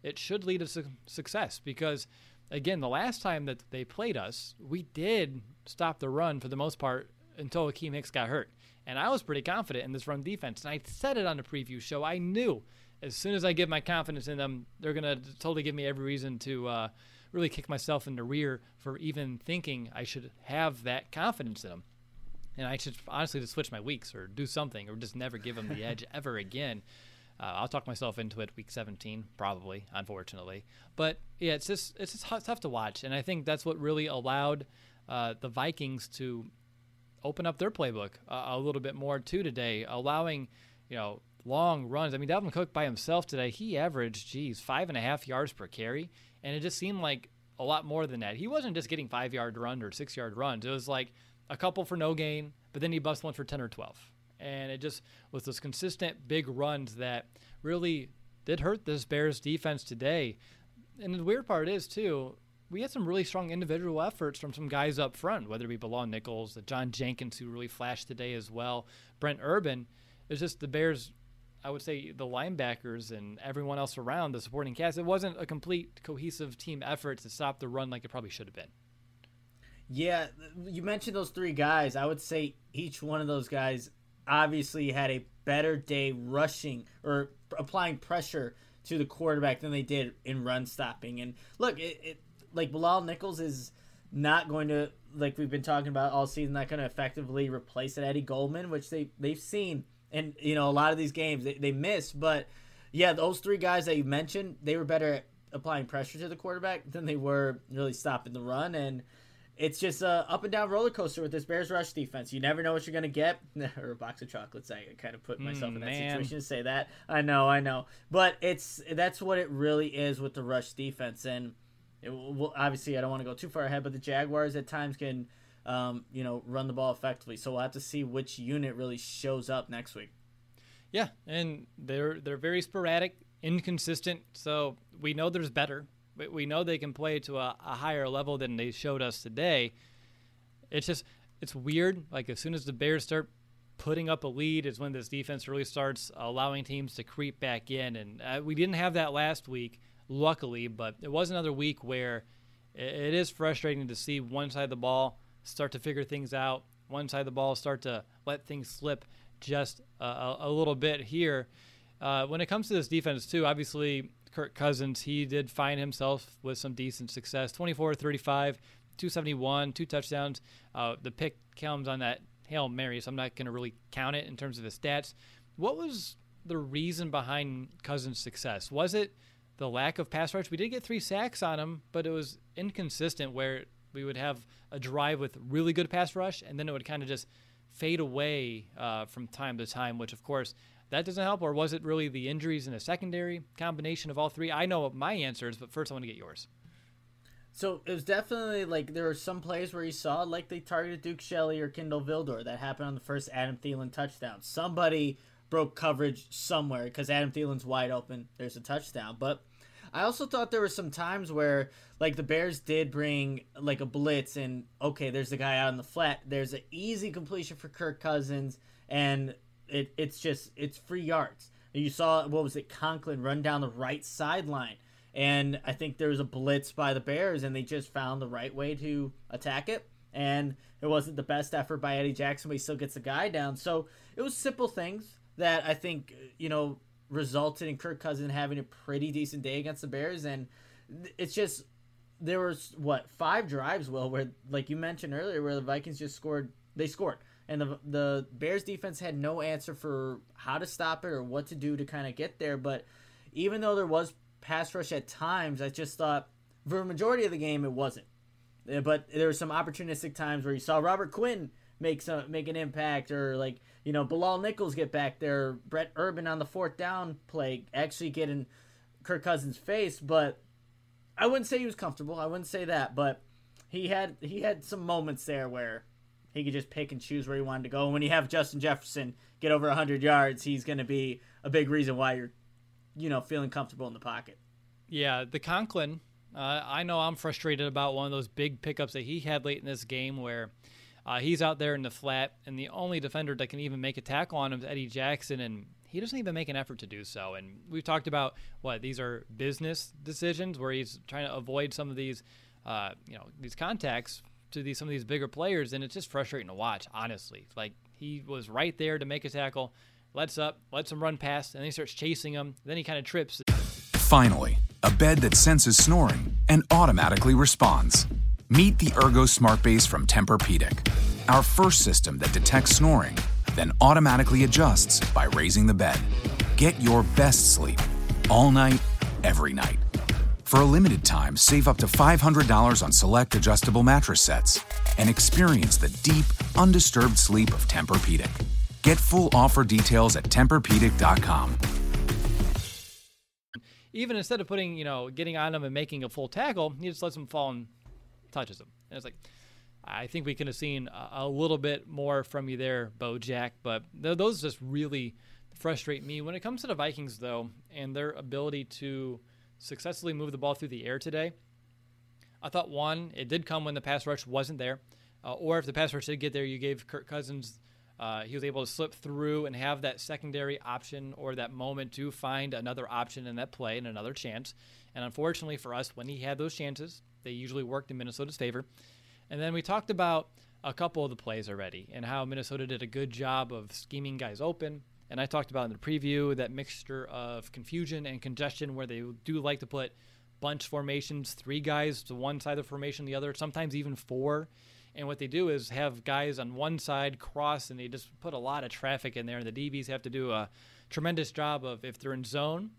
[SPEAKER 1] it should lead to su- success. Because, again, the last time that they played us, we did stop the run for the most part until Akiem Hicks got hurt. And I was pretty confident in this run defense. And I said it on the preview show. I knew as soon as I give my confidence in them, they're going to totally give me every reason to uh, really kick myself in the rear for even thinking I should have that confidence in them. And I should honestly just switch my weeks or do something or just never give them the edge ever again. Uh, I'll talk myself into it week 17, probably, unfortunately. But yeah, it's just it's just tough to watch, and I think that's what really allowed uh, the Vikings to open up their playbook uh, a little bit more too today, allowing you know long runs. I mean, Dalvin Cook by himself today, he averaged, geez, five and a half yards per carry. And it just seemed like a lot more than that. He wasn't just getting five yard run or six yard runs. It was like a couple for no gain, but then he bust one for 10 or 12. And it just was those consistent big runs that really did hurt this Bears defense today. And the weird part is, too, we had some really strong individual efforts from some guys up front, whether it be Bilal Nichols, the John Jenkins, who really flashed today as well, Brent Urban. It's just the Bears I would say the linebackers and everyone else around the supporting cast, it wasn't a complete cohesive team effort to stop the run like it probably should have been.
[SPEAKER 2] Yeah, you mentioned those three guys. I would say each one of those guys obviously had a better day rushing or applying pressure to the quarterback than they did in run stopping. And look, it, it like Bilal Nichols is not going to like we've been talking about all season, not going to effectively replace Eddie Goldman, which they they've seen and you know a lot of these games they, they miss but yeah those three guys that you mentioned they were better at applying pressure to the quarterback than they were really stopping the run and it's just a up and down roller coaster with this Bears rush defense. You never know what you're gonna get. or a box of chocolates. I kind of put myself mm, in that man. situation to say that. I know, I know, but it's that's what it really is with the rush defense. And it, well, obviously, I don't want to go too far ahead, but the Jaguars at times can um, you know, run the ball effectively. So we'll have to see which unit really shows up next week.
[SPEAKER 1] Yeah, and they're they're very sporadic, inconsistent. So we know there's better. We know they can play to a, a higher level than they showed us today. It's just it's weird. Like as soon as the Bears start putting up a lead, is when this defense really starts allowing teams to creep back in. And uh, we didn't have that last week, luckily, but it was another week where it, it is frustrating to see one side of the ball start to figure things out. One side of the ball start to let things slip just a, a little bit here. Uh, when it comes to this defense, too, obviously Kirk Cousins, he did find himself with some decent success 24 35, 271, two touchdowns. Uh, the pick comes on that Hail Mary, so I'm not going to really count it in terms of his stats. What was the reason behind Cousins' success? Was it the lack of pass rush? We did get three sacks on him, but it was inconsistent where we would have a drive with really good pass rush, and then it would kind of just fade away uh, from time to time, which of course that doesn't help, or was it really the injuries in the secondary combination of all three? I know what my is, but first I want to get yours.
[SPEAKER 2] So it was definitely like there were some plays where you saw like they targeted Duke Shelley or Kindle Vildor. That happened on the first Adam Thielen touchdown. Somebody broke coverage somewhere because Adam Thielen's wide open. There's a touchdown. But I also thought there were some times where like the Bears did bring like a blitz and okay, there's the guy out in the flat. There's an easy completion for Kirk Cousins and it, it's just it's free yards. You saw what was it, Conklin run down the right sideline and I think there was a blitz by the Bears, and they just found the right way to attack it. And it wasn't the best effort by Eddie Jackson, but he still gets the guy down. So it was simple things that I think, you know, resulted in Kirk Cousins having a pretty decent day against the Bears. And it's just, there was, what, five drives, Will, where, like you mentioned earlier, where the Vikings just scored, they scored. And the, the Bears defense had no answer for how to stop it or what to do to kind of get there. But even though there was pass rush at times. I just thought for a majority of the game it wasn't. Uh, but there were some opportunistic times where you saw Robert Quinn make some make an impact, or like you know Bilal Nichols get back there, Brent Urban on the fourth down play actually getting in Kirk Cousins' face. But I wouldn't say he was comfortable. I wouldn't say that, but he had he had some moments there where he could just pick and choose where he wanted to go. And when you have Justin Jefferson get over 100 yards, he's going to be a big reason why you're you know, feeling comfortable in the pocket.
[SPEAKER 1] Yeah, the Conklin. Uh, I know I'm frustrated about one of those big pickups that he had late in this game where uh, he's out there in the flat, and the only defender that can even make a tackle on him is Eddie Jackson, and he doesn't even make an effort to do so. And we've talked about what these are business decisions where he's trying to avoid some of these, uh, you know, these contacts to these some of these bigger players, and it's just frustrating to watch. Honestly, like he was right there to make a tackle lets up, lets him run past, and then he starts chasing him. Then he kind of trips.
[SPEAKER 4] Finally, a bed that senses snoring and automatically responds. Meet the Ergo Smart Base from Tempur-Pedic, our first system that detects snoring, then automatically adjusts by raising the bed. Get your best sleep all night, every night. For a limited time, save up to $500 on select adjustable mattress sets and experience the deep, undisturbed sleep of Tempur-Pedic. Get full offer details at TempurPedic.com.
[SPEAKER 1] Even instead of putting, you know, getting on him and making a full tackle, he just lets him fall and touches him. And it's like, I think we could have seen a, a little bit more from you there, Bojack. But th- those just really frustrate me. When it comes to the Vikings, though, and their ability to successfully move the ball through the air today, I thought one, it did come when the pass rush wasn't there. Uh, or if the pass rush did get there, you gave Kirk Cousins uh, he was able to slip through and have that secondary option or that moment to find another option in that play and another chance. And unfortunately for us, when he had those chances, they usually worked in Minnesota's favor. And then we talked about a couple of the plays already and how Minnesota did a good job of scheming guys open. And I talked about in the preview that mixture of confusion and congestion where they do like to put bunch formations, three guys to one side of the formation, the other, sometimes even four and what they do is have guys on one side cross, and they just put a lot of traffic in there. And the DBs have to do a tremendous job of, if they're in zone,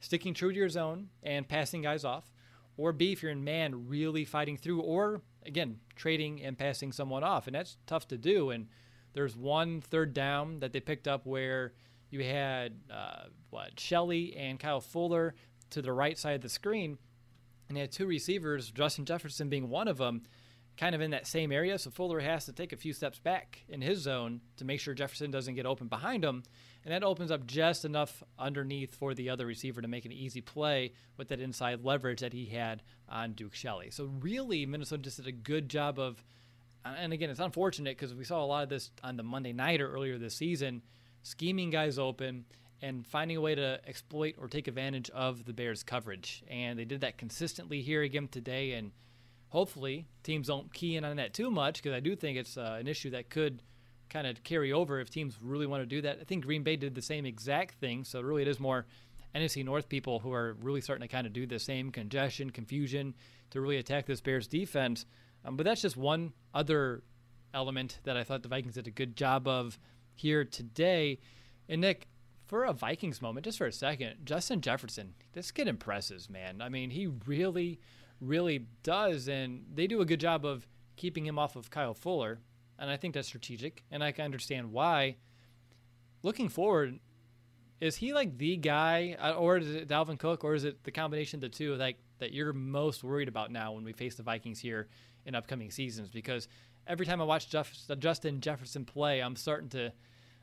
[SPEAKER 1] sticking true to your zone and passing guys off, or B, if you're in man, really fighting through, or again, trading and passing someone off. And that's tough to do. And there's one third down that they picked up where you had, uh, what, Shelley and Kyle Fuller to the right side of the screen. And they had two receivers, Justin Jefferson being one of them kind of in that same area. So Fuller has to take a few steps back in his zone to make sure Jefferson doesn't get open behind him. And that opens up just enough underneath for the other receiver to make an easy play with that inside leverage that he had on Duke Shelley. So really, Minnesota just did a good job of, and again, it's unfortunate because we saw a lot of this on the Monday night or earlier this season, scheming guys open and finding a way to exploit or take advantage of the Bears' coverage. And they did that consistently here again today. And hopefully teams don't key in on that too much because I do think it's uh, an issue that could kind of carry over if teams really want to do that. I think Green Bay did the same exact thing, so really it is more NFC North people who are really starting to kind of do the same congestion, confusion to really attack this Bears defense. Um, but that's just one other element that I thought the Vikings did a good job of here today. And Nick, for a Vikings moment, just for a second, Justin Jefferson, this kid impresses, man. I mean, he really really does. And they do a good job of keeping him off of Kyle Fuller. And I think that's strategic. And I can understand why. Looking forward, is he like the guy, uh, or is it Dalvin Cook, or is it the combination of the two like that you're most worried about now when we face the Vikings here in upcoming seasons? Because every time I watch Jeff, Justin Jefferson play, I'm starting to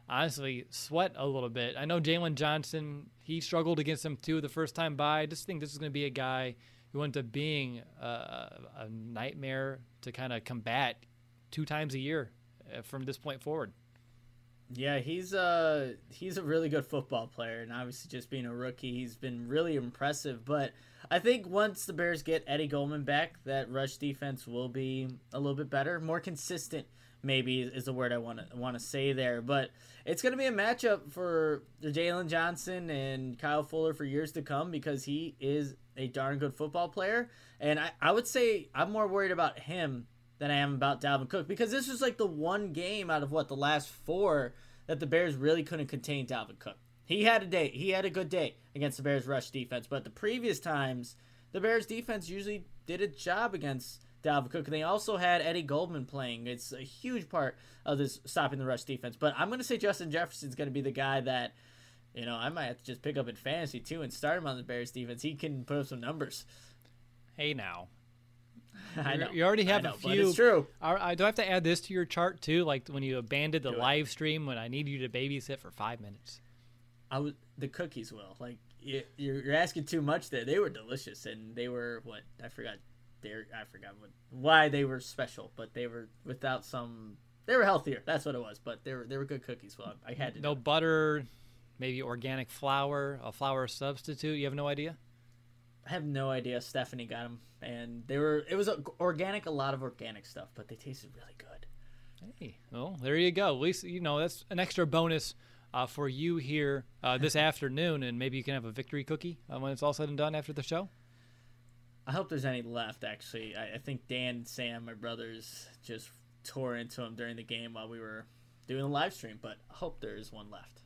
[SPEAKER 1] honestly sweat a little bit. I know Jaylon Johnson, he struggled against him too the first time by. I just think this is going to be a guy who ends up being a, a nightmare to kind of combat two times a year uh, from this point forward.
[SPEAKER 2] Yeah, he's a he's a really good football player, and obviously just being a rookie, he's been really impressive. But I think once the Bears get Eddie Goldman back, that rush defense will be a little bit better, more consistent. Maybe is the word I want to want to say there. But it's going to be a matchup for Jaylon Johnson and Kyle Fuller for years to come because he is a darn good football player. And I, I would say I'm more worried about him than I am about Dalvin Cook because this was like the one game out of what the last four that the Bears really couldn't contain Dalvin Cook. He had a day, he had a good day against the Bears rush defense, but the previous times the Bears defense usually did a job against Dalvin Cook. And they also had Eddie Goldman playing. It's a huge part of this stopping the rush defense. But I'm going to say Justin Jefferson's going to be the guy that, you know, I might have to just pick up in fantasy too and start him on the Bears defense. He can put up some numbers.
[SPEAKER 1] Hey now,
[SPEAKER 2] I know.
[SPEAKER 1] You already have
[SPEAKER 2] know,
[SPEAKER 1] a few.
[SPEAKER 2] it's true.
[SPEAKER 1] I, do I have to add this to your chart too? Like when you abandoned the live stream when I need you to babysit for five minutes.
[SPEAKER 2] I was the cookies. Will like you, you're asking too much there. They were delicious and they were what I forgot. They I forgot what why they were special, but they were without some. They were healthier. That's what it was. But they were they were good cookies. Well, I had to.
[SPEAKER 1] No butter, maybe organic flour, a flour substitute. You have no idea.
[SPEAKER 2] I have no idea. Stephanie got them, and they were. It was organic, a lot of organic stuff, but they tasted really good.
[SPEAKER 1] Hey, well, there you go. At least you know that's an extra bonus uh, for you here uh, this afternoon, and maybe you can have a victory cookie uh, when it's all said and done after the show.
[SPEAKER 2] I hope there's any left. Actually, I, I think Dan Sam, my brothers, just tore into them during the game while we were doing the live stream. But I hope there is one left.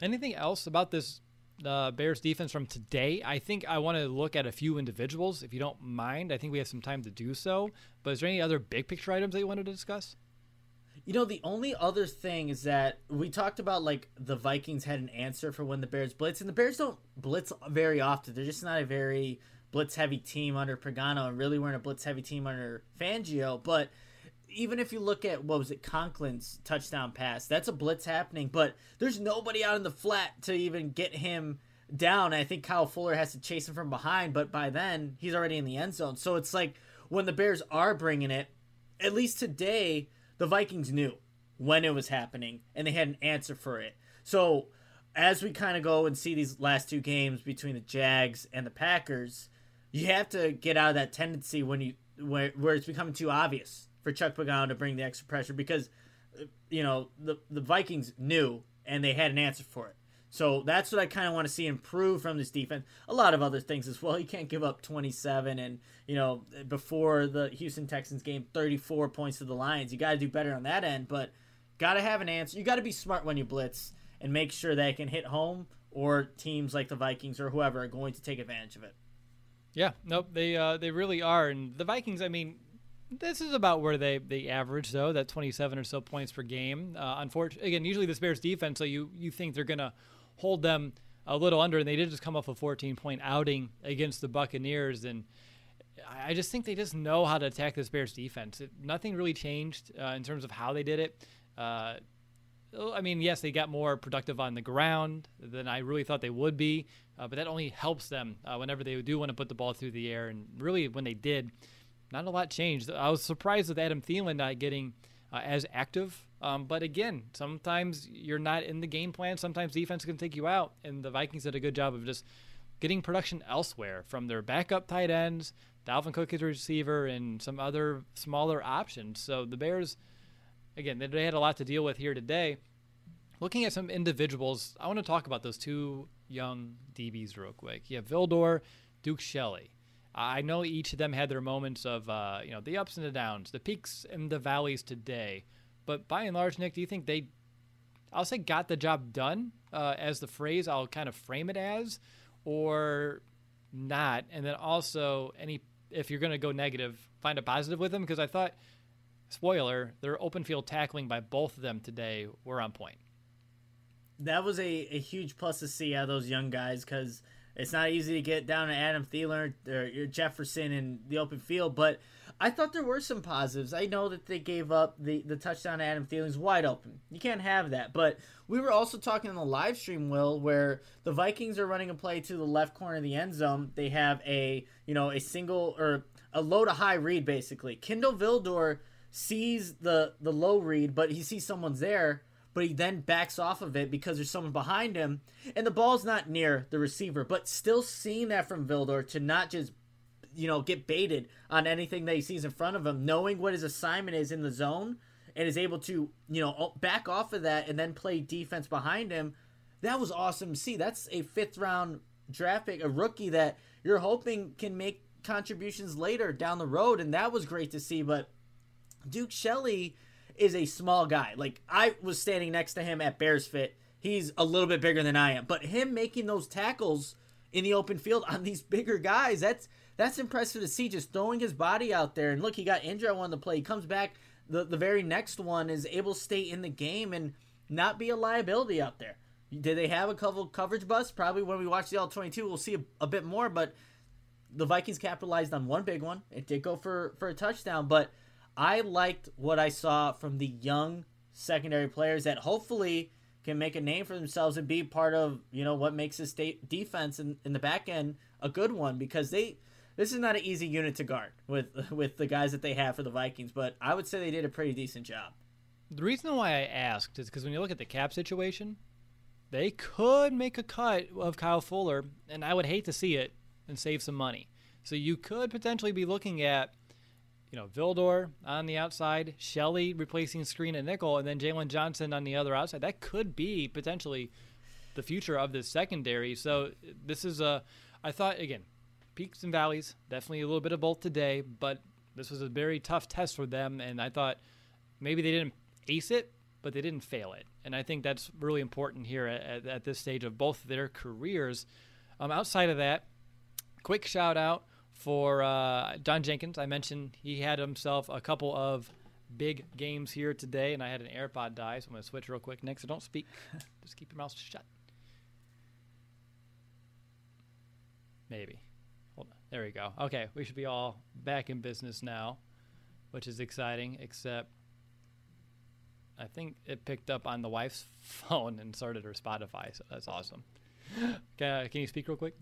[SPEAKER 1] Anything else about this uh, Bears defense from today. I think I want to look at a few individuals, if you don't mind. I think we have some time to do so. But is there any other big picture items that you wanted to discuss?
[SPEAKER 2] You know, the only other thing is that we talked about like the Vikings had an answer for when the Bears blitz, and the Bears don't blitz very often. They're just not a very blitz heavy team under Pagano, and really weren't a blitz heavy team under Fangio. But even if you look at what was it Conklin's touchdown pass, that's a blitz happening, but there's nobody out in the flat to even get him down. I think Kyle Fuller has to chase him from behind, but by then he's already in the end zone. So it's like when the Bears are bringing it, at least today the Vikings knew when it was happening and they had an answer for it. So as we kind of go and see these last two games between the Jags and the Packers, you have to get out of that tendency when you where, where it's becoming too obvious for Chuck Pagano to bring the extra pressure because you know the the Vikings knew and they had an answer for it. So that's what I kind of want to see improve from this defense. A lot of other things as well. You can't give up 27 and, you know, before the Houston Texans game, 34 points to the Lions. You got to do better on that end, but got to have an answer. You got to be smart when you blitz and make sure that it can hit home or teams like the Vikings or whoever are going to take advantage of it.
[SPEAKER 1] Yeah, nope, they uh, they really are. And the Vikings, I mean, this is about where they, they average though that 27 or so points per game uh, unfortunately again usually this bears defense so you you think they're gonna hold them a little under and they did just come off a 14 point outing against the buccaneers and i just think they just know how to attack this bears defense it, nothing really changed uh, in terms of how they did it uh, I mean, yes, they got more productive on the ground than I really thought they would be, uh, but that only helps them uh, whenever they do want to put the ball through the air. And really, when they did, not a lot changed. I was surprised with Adam Thielen not getting uh, as active. Um, but again, sometimes you're not in the game plan. Sometimes defense can take you out, and the Vikings did a good job of just getting production elsewhere from their backup tight ends, Dalvin Cook as a receiver, and some other smaller options. So the Bears, again, they had a lot to deal with here today. Looking at some individuals, I want to talk about those two young DBs real quick. You have Vildor, Duke Shelley. I know each of them had their moments of, uh, you know, the ups and the downs, the peaks and the valleys today. But by and large, Nick, do you think they, I'll say, got the job done uh, as the phrase I'll kind of frame it as, or not? And then also, any if you're going to go negative, find a positive with them because I thought, spoiler, their open field tackling by both of them today were on point.
[SPEAKER 2] that was a, a huge plus to see out of those young guys because it's not easy to get down to Adam Thielen or Jefferson in the open field. But I thought there were some positives. I know that they gave up the, the touchdown to Adam Thielen's wide open. You can't have that. But we were also talking in the live stream, Will, where the Vikings are running a play to the left corner of the end zone. They have a you know a single or a low to high read basically. Kindle Vildor sees the the low read, but he sees someone's there but he then backs off of it because there's someone behind him, and the ball's not near the receiver. But still seeing that from Vildor to not just you know get baited on anything that he sees in front of him, knowing what his assignment is in the zone, and is able to you know back off of that and then play defense behind him. That was awesome to see. That's a fifth round draft pick, a rookie that you're hoping can make contributions later down the road, and that was great to see. But Duke Shelley is a small guy. Like I was standing next to him at Bears Fit. He's a little bit bigger than I am, but him making those tackles in the open field on these bigger guys, that's that's impressive to see. Just throwing his body out there, and look, he got injured on one of the play. He comes back. The the very next one is able to stay in the game and not be a liability out there. Did they have a couple coverage busts? Probably when we watch the All 22, we'll see a, a bit more. But the Vikings capitalized on one big one. It did go for for a touchdown, but I liked what I saw from the young secondary players that hopefully can make a name for themselves and be part of you know what makes the state defense in, in the back end a good one because they this is not an easy unit to guard with with the guys that they have for the Vikings, but I would say they did a pretty decent job.
[SPEAKER 1] The reason why I asked is because when you look at the cap situation, they could make a cut of Kyle Fuller, and I would hate to see it and save some money. So you could potentially be looking at you know, Vildor on the outside, Shelley replacing Skrine and Nickel, and then Jaylon Johnson on the other outside. That could be potentially the future of this secondary. So this is a, I thought again, peaks and valleys. Definitely a little bit of both today, but this was a very tough test for them, and I thought maybe they didn't ace it, but they didn't fail it, and I think that's really important here at, at this stage of both their careers. Um, outside of that, quick shout out for uh, John Jenkins. I mentioned he had himself a couple of big games here today, and I had an AirPod die, so I'm going to switch real quick. Nick, so don't speak. Just keep your mouth shut. Maybe. Hold on. There we go. Okay, we should be all back in business now, which is exciting, except I think it picked up on the wife's phone and started her Spotify, so that's awesome. can, can you speak real quick?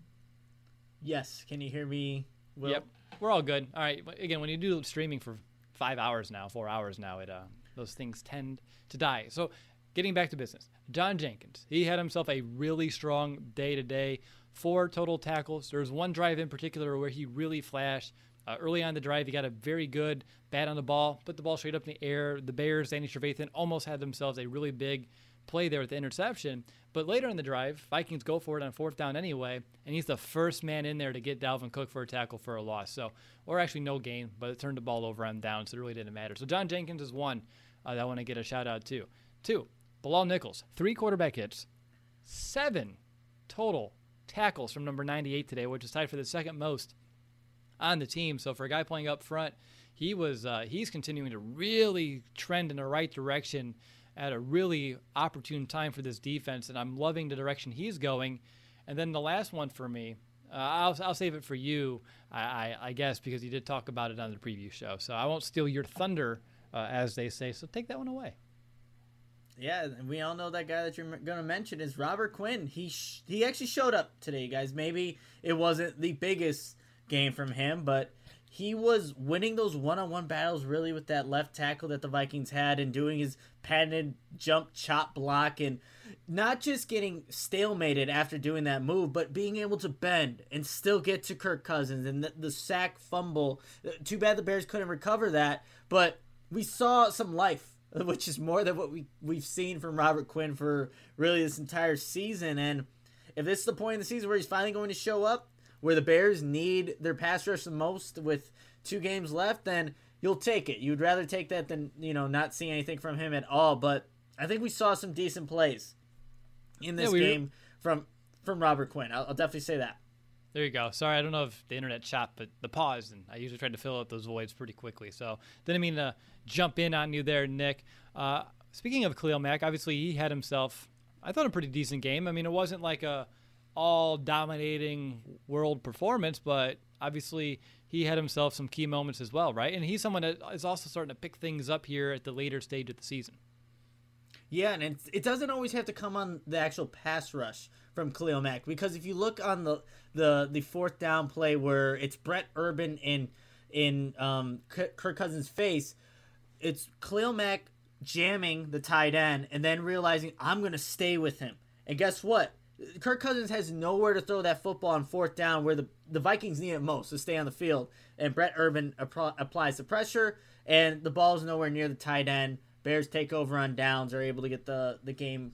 [SPEAKER 2] Yes. Can you hear me
[SPEAKER 1] Yep, we're all good. All right. Again, when you do streaming for five hours now, four hours now, it uh, those things tend to die. So, getting back to business, John Jenkins, he had himself a really strong day today. Four total tackles. There was one drive in particular where he really flashed. Uh, early on the drive, he got a very good bat on the ball, put the ball straight up in the air. The Bears, Danny Trevathan, almost had themselves a really big play there with the interception. But later in the drive, Vikings go for it on fourth down anyway, and he's the first man in there to get Dalvin Cook for a tackle for a loss. So, or actually no gain, but it turned the ball over on down, so it really didn't matter. So John Jenkins is one uh, that I want to get a shout out to. Two, Bilal Nichols, three quarterback hits, seven total tackles from number 98 today, which is tied for the second most on the team. So for a guy playing up front, he was uh, he's continuing to really trend in the right direction at a really opportune time for this defense, and I'm loving the direction he's going. And then the last one for me, uh, I'll, I'll save it for you, I, I, I, guess, because you did talk about it on the preview show. So I won't steal your thunder, uh, as they say. So take that one away.
[SPEAKER 2] Yeah, we all know that guy that you're going to mention is Robert Quinn. He sh- he actually showed up today, guys. Maybe it wasn't the biggest game from him, but he was winning those one-on-one battles really with that left tackle that the Vikings had and doing his patented jump chop block and not just getting stalemated after doing that move, but being able to bend and still get to Kirk Cousins and the, the sack fumble. Too bad the Bears couldn't recover that, but we saw some life, which is more than what we we've seen from Robert Quinn for really this entire season. And if this is the point in the season where he's finally going to show up, where the Bears need their pass rush the most with two games left, then you'll take it. You'd rather take that than, you know, not see anything from him at all. But I think we saw some decent plays in this yeah, game from from Robert Quinn. I'll, I'll, definitely say that.
[SPEAKER 1] There you go. Sorry, I don't know if the internet chopped, but the pause, and I usually try to fill out those voids pretty quickly. So didn't mean to jump in on you there, Nick. Uh, speaking of Khalil Mack, obviously he had himself I thought a pretty decent game. I mean, it wasn't like a all dominating world performance, but obviously he had himself some key moments as well, right? And he's someone that is also starting to pick things up here at the later stage of the season.
[SPEAKER 2] Yeah, and it doesn't always have to come on the actual pass rush from Khalil Mack because if you look on the the the fourth down play where it's Brent Urban in in um, Kirk Cousins' face, it's Khalil Mack jamming the tight end and then realizing I'm going to stay with him. And guess what? Kirk Cousins has nowhere to throw that football on fourth down where the, the Vikings need it most to stay on the field. And Brent Urban app- applies the pressure, and the ball is nowhere near the tight end. Bears take over on downs, are able to get the, the game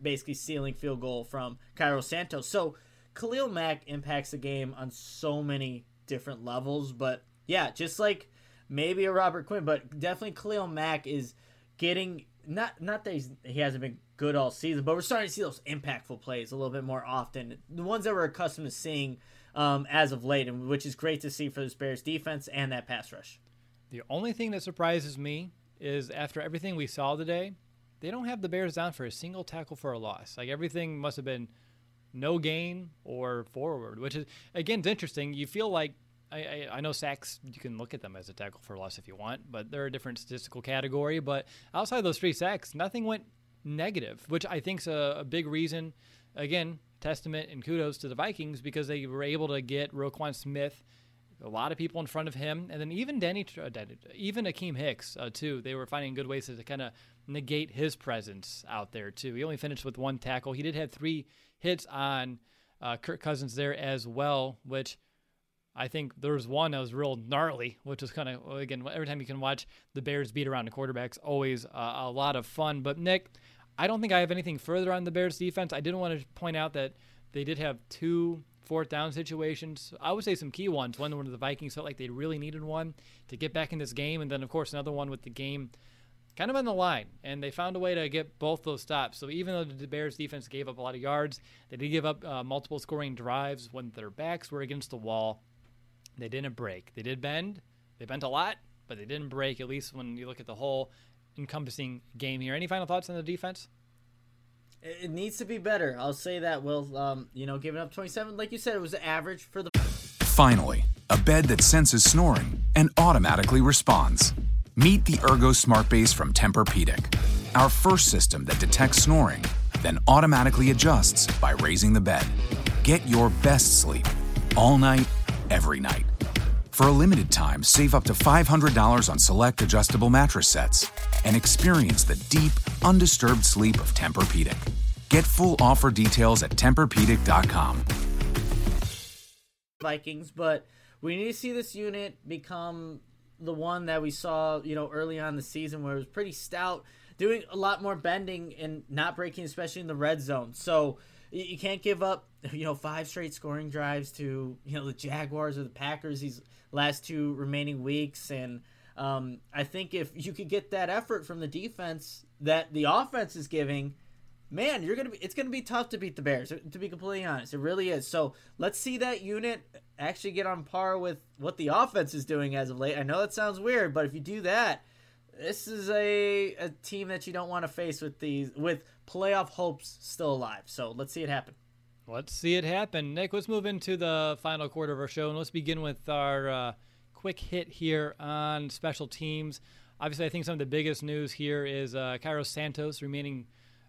[SPEAKER 2] basically sealing field goal from Cairo Santos. So Khalil Mack impacts the game on so many different levels. But yeah, just like maybe a Robert Quinn, but definitely Khalil Mack is getting not not that he hasn't been good all season, but we're starting to see those impactful plays a little bit more often. The ones that we're accustomed to seeing um, as of late, and which is great to see for this Bears defense and that pass rush.
[SPEAKER 1] The only thing that surprises me is after everything we saw today, they don't have the Bears down for a single tackle for a loss. Like everything must have been no gain or forward, which is again it's interesting. You feel like I, I, I, know sacks you can look at them as a tackle for loss if you want, but they're a different statistical category. But outside those three sacks, nothing went negative, which I think is a, a big reason. Again, testament and kudos to the Vikings because they were able to get Roquan Smith, a lot of people in front of him, and then even Danny, uh, even Akiem Hicks uh, too. They were finding good ways to kind of negate his presence out there too. He only finished with one tackle. He did have three hits on uh, Kirk Cousins there as well, which I think there was one that was real gnarly, which was kind of again every time you can watch the Bears beat around the quarterbacks, always uh, a lot of fun. But Nick, I don't think I have anything further on the Bears defense. I did want to point out that they did have two fourth down situations. I would say some key ones. One where the Vikings felt like they really needed one to get back in this game, and then of course another one with the game kind of on the line, and they found a way to get both those stops. So even though the Bears defense gave up a lot of yards, they did give up uh, multiple scoring drives when their backs were against the wall. They didn't break. They did bend. They bent a lot, but they didn't break. At least when you look at the whole encompassing game here. Any final thoughts on the defense?
[SPEAKER 2] It needs to be better. I'll say that. Will um, you know, giving up 27, like you said, it was average for the.
[SPEAKER 4] Finally, a bed that senses snoring and automatically responds. Meet the Ergo Smart Base from Tempur-Pedic, our first system that detects snoring, then automatically adjusts by raising the bed. Get your best sleep all night, every night. For a limited time, save up to $500 on select adjustable mattress sets and experience the deep, undisturbed sleep of Tempur-Pedic. Get full offer details at TempurPedic.com.
[SPEAKER 2] Vikings, but we need to see this unit become the one that we saw, you know, early on the season where it was pretty stout, doing a lot more bending and not breaking, especially in the red zone. So you can't give up, you know, five straight scoring drives to, you know, the Jaguars or the Packers these last two remaining weeks. And um, I think if you could get that effort from the defense that the offense is giving, man, you're gonna be. It's gonna be tough to beat the Bears. To be completely honest, it really is. So let's see that unit actually get on par with what the offense is doing as of late. I know that sounds weird, but if you do that, this is a a team that you don't want to face with these with playoff hopes still alive. So let's see it happen.
[SPEAKER 1] Let's see it happen, Nick. Let's move into the final quarter of our show, and let's begin with our uh, quick hit here on special teams. Obviously, I think some of the biggest news here is uh, Cairo Santos remaining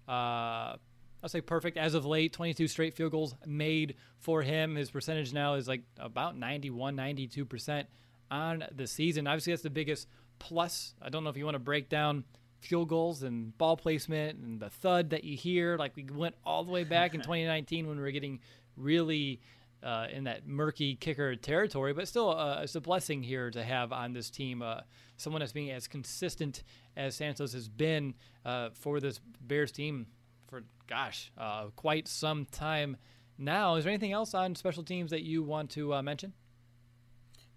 [SPEAKER 1] uh, I'll say perfect as of late. 22 straight field goals made for him. His percentage now is like about 91, 92% on the season. Obviously, that's the biggest plus. I don't know if you want to break down field goals and ball placement and the thud that you hear. Like we went all the way back in 2019 when we were getting really uh, in that murky kicker territory, but still, uh, it's a blessing here to have on this team uh, someone that's being as consistent as Santos has been uh, for this Bears team for, gosh, uh, quite some time now. Is there anything else on special teams that you want to uh, mention?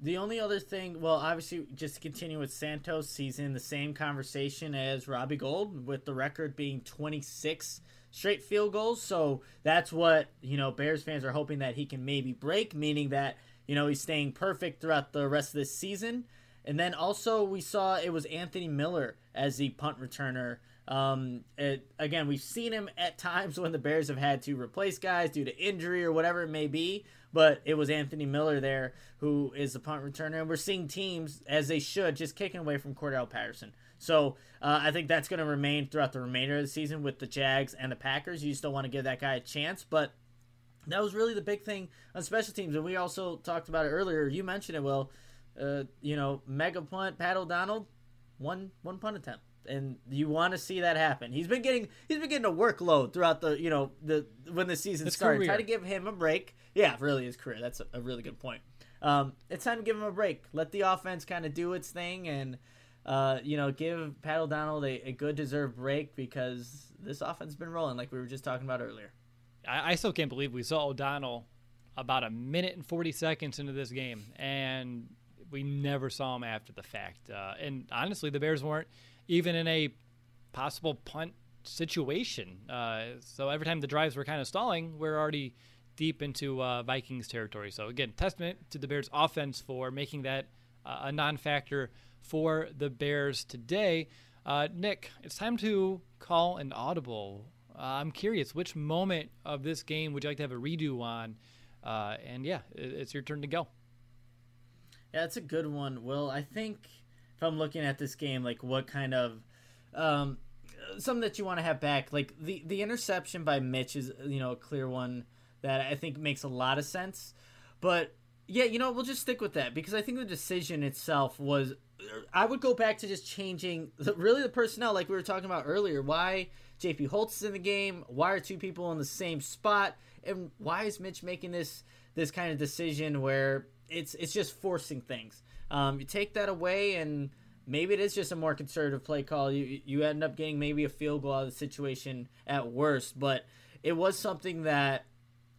[SPEAKER 2] The only other thing, well, obviously, just to continue with Santos, he's in the same conversation as Robbie Gould, with the record being 26 straight field goals. So that's what, you know, Bears fans are hoping that he can maybe break, meaning that, you know, he's staying perfect throughout the rest of this season. And then also we saw it was Anthony Miller as the punt returner Um, it, again, we've seen him at times when the Bears have had to replace guys due to injury or whatever it may be, but it was Anthony Miller there who is the punt returner, and we're seeing teams as they should just kicking away from Cordarrelle Patterson. So uh, I think that's going to remain throughout the remainder of the season with the Jags and the Packers. You don't want to give that guy a chance, but that was really the big thing on special teams, and we also talked about it earlier. You mentioned it, Will. Uh, you know, mega punt, Pat O'Donnell, one one punt attempt and you want to see that happen. He's been getting he's been getting a workload throughout the you know the when the season his started. Career. Try to give him a break. Yeah, really his career. That's a, a really good point. Um, it's time to give him a break. Let the offense kind of do its thing, and uh, you know give Pat O'Donnell a, a, good deserved break because this offense has been rolling like we were just talking about earlier.
[SPEAKER 1] I, I still can't believe we saw O'Donnell about a minute and forty seconds into this game, and we never saw him after the fact. Uh, and honestly, the Bears weren't even in a possible punt situation. Uh, so every time the drives were kind of stalling, we're already deep into uh, Vikings territory. So again, testament to the Bears' offense for making that uh, a non-factor for the Bears today. Uh, Nick, it's time to call an audible. Uh, I'm curious, which moment of this game would you like to have a redo on? Uh, and yeah, it's your turn to go.
[SPEAKER 2] Yeah, that's a good one, Will. I think I'm looking at this game, like what kind of um, something that you want to have back, like the the interception by Mitch is you know a clear one that I think makes a lot of sense. But yeah, you know we'll just stick with that because I think the decision itself was. I would go back to just changing the, really the personnel, like we were talking about earlier. Why JP Holtz is in the game? Why are two people in the same spot? And why is Mitch making this this kind of decision where it's it's just forcing things? Um, you take that away, and maybe it is just a more conservative play call. You you end up getting maybe a field goal out of the situation at worst, but it was something that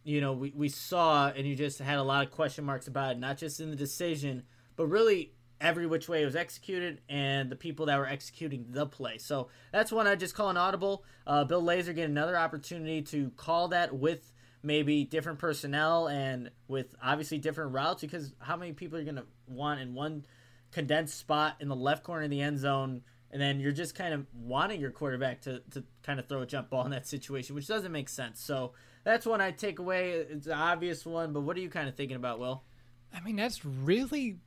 [SPEAKER 2] you know we, we saw, and you just had a lot of question marks about it, not just in the decision, but really every which way it was executed and the people that were executing the play. So that's one I just call an audible. Uh, Bill Lazor get another opportunity to call that with maybe different personnel and with obviously different routes because how many people are going to want in one condensed spot in the left corner of the end zone and then you're just kind of wanting your quarterback to, to kind of throw a jump ball in that situation which doesn't make sense. So that's one i take away. It's an obvious one but what are you kind of thinking about will?
[SPEAKER 1] I mean that's really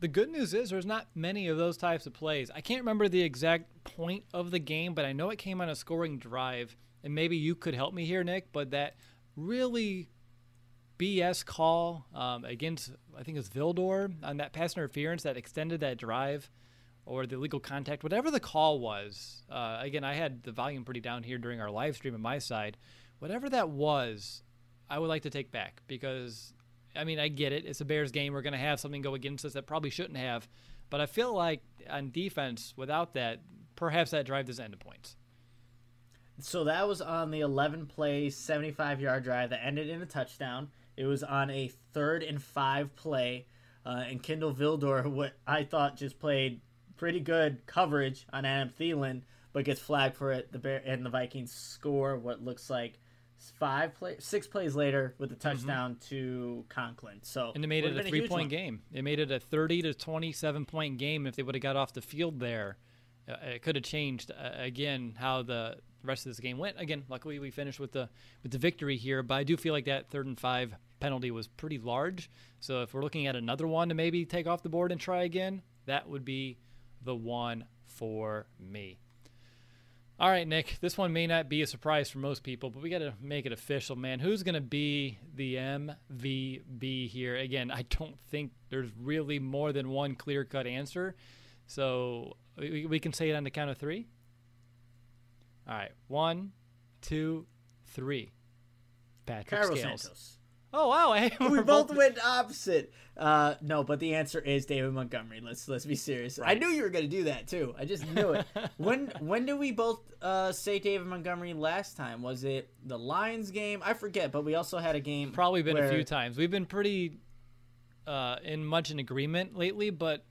[SPEAKER 1] the good news is there's not many of those types of plays. I can't remember the exact point of the game but i know it came on a scoring drive and maybe you could help me here nick but that really BS call um, against, I think it's Vildor on that pass interference that extended that drive or the illegal contact, whatever the call was. Uh, again, I had the volume pretty down here during our live stream on my side. Whatever that was, I would like to take back because, I mean, I get it. It's a Bears game. We're going to have something go against us that probably shouldn't have. But I feel like on defense, without that, perhaps that drive doesn't end in points.
[SPEAKER 2] So that was on the 11 play, 75 yard drive that ended in a touchdown. It was on a third and five play, uh, and Kindle Vildor, what I thought just played pretty good coverage on Adam Thielen, but gets flagged for it. The Bear and the Vikings score what looks like five play, six plays later with a mm-hmm. touchdown mm-hmm. to Conklin. So
[SPEAKER 1] and it made it a three point one. game. It made it a thirty to twenty seven point game. If they would have got off the field there, uh, it could have changed uh, again how the the rest of this game went. Again, luckily we finished with the with the victory here, but I do feel like that third and five penalty was pretty large. So if we're looking at another one to maybe take off the board and try again, that would be the one for me. All right, Nick, this one may not be a surprise for most people, but we got to make it official, man. Who's going to be the MVP here? Again, I don't think there's really more than one clear cut answer. So we, we can say it on the count of three. All right, one, two, three. Patrick Scales.
[SPEAKER 2] Santos.
[SPEAKER 1] Oh wow,
[SPEAKER 2] hey, we both, both went opposite. Uh, no, but the answer is David Montgomery. Let's let's be serious. Right. I knew you were going to do that too. I just knew it. when when did we both uh, say David Montgomery last time? Was it the Lions game? I forget, but we also had a game.
[SPEAKER 1] Probably been
[SPEAKER 2] where...
[SPEAKER 1] a few times. We've been pretty uh, in much in agreement lately, but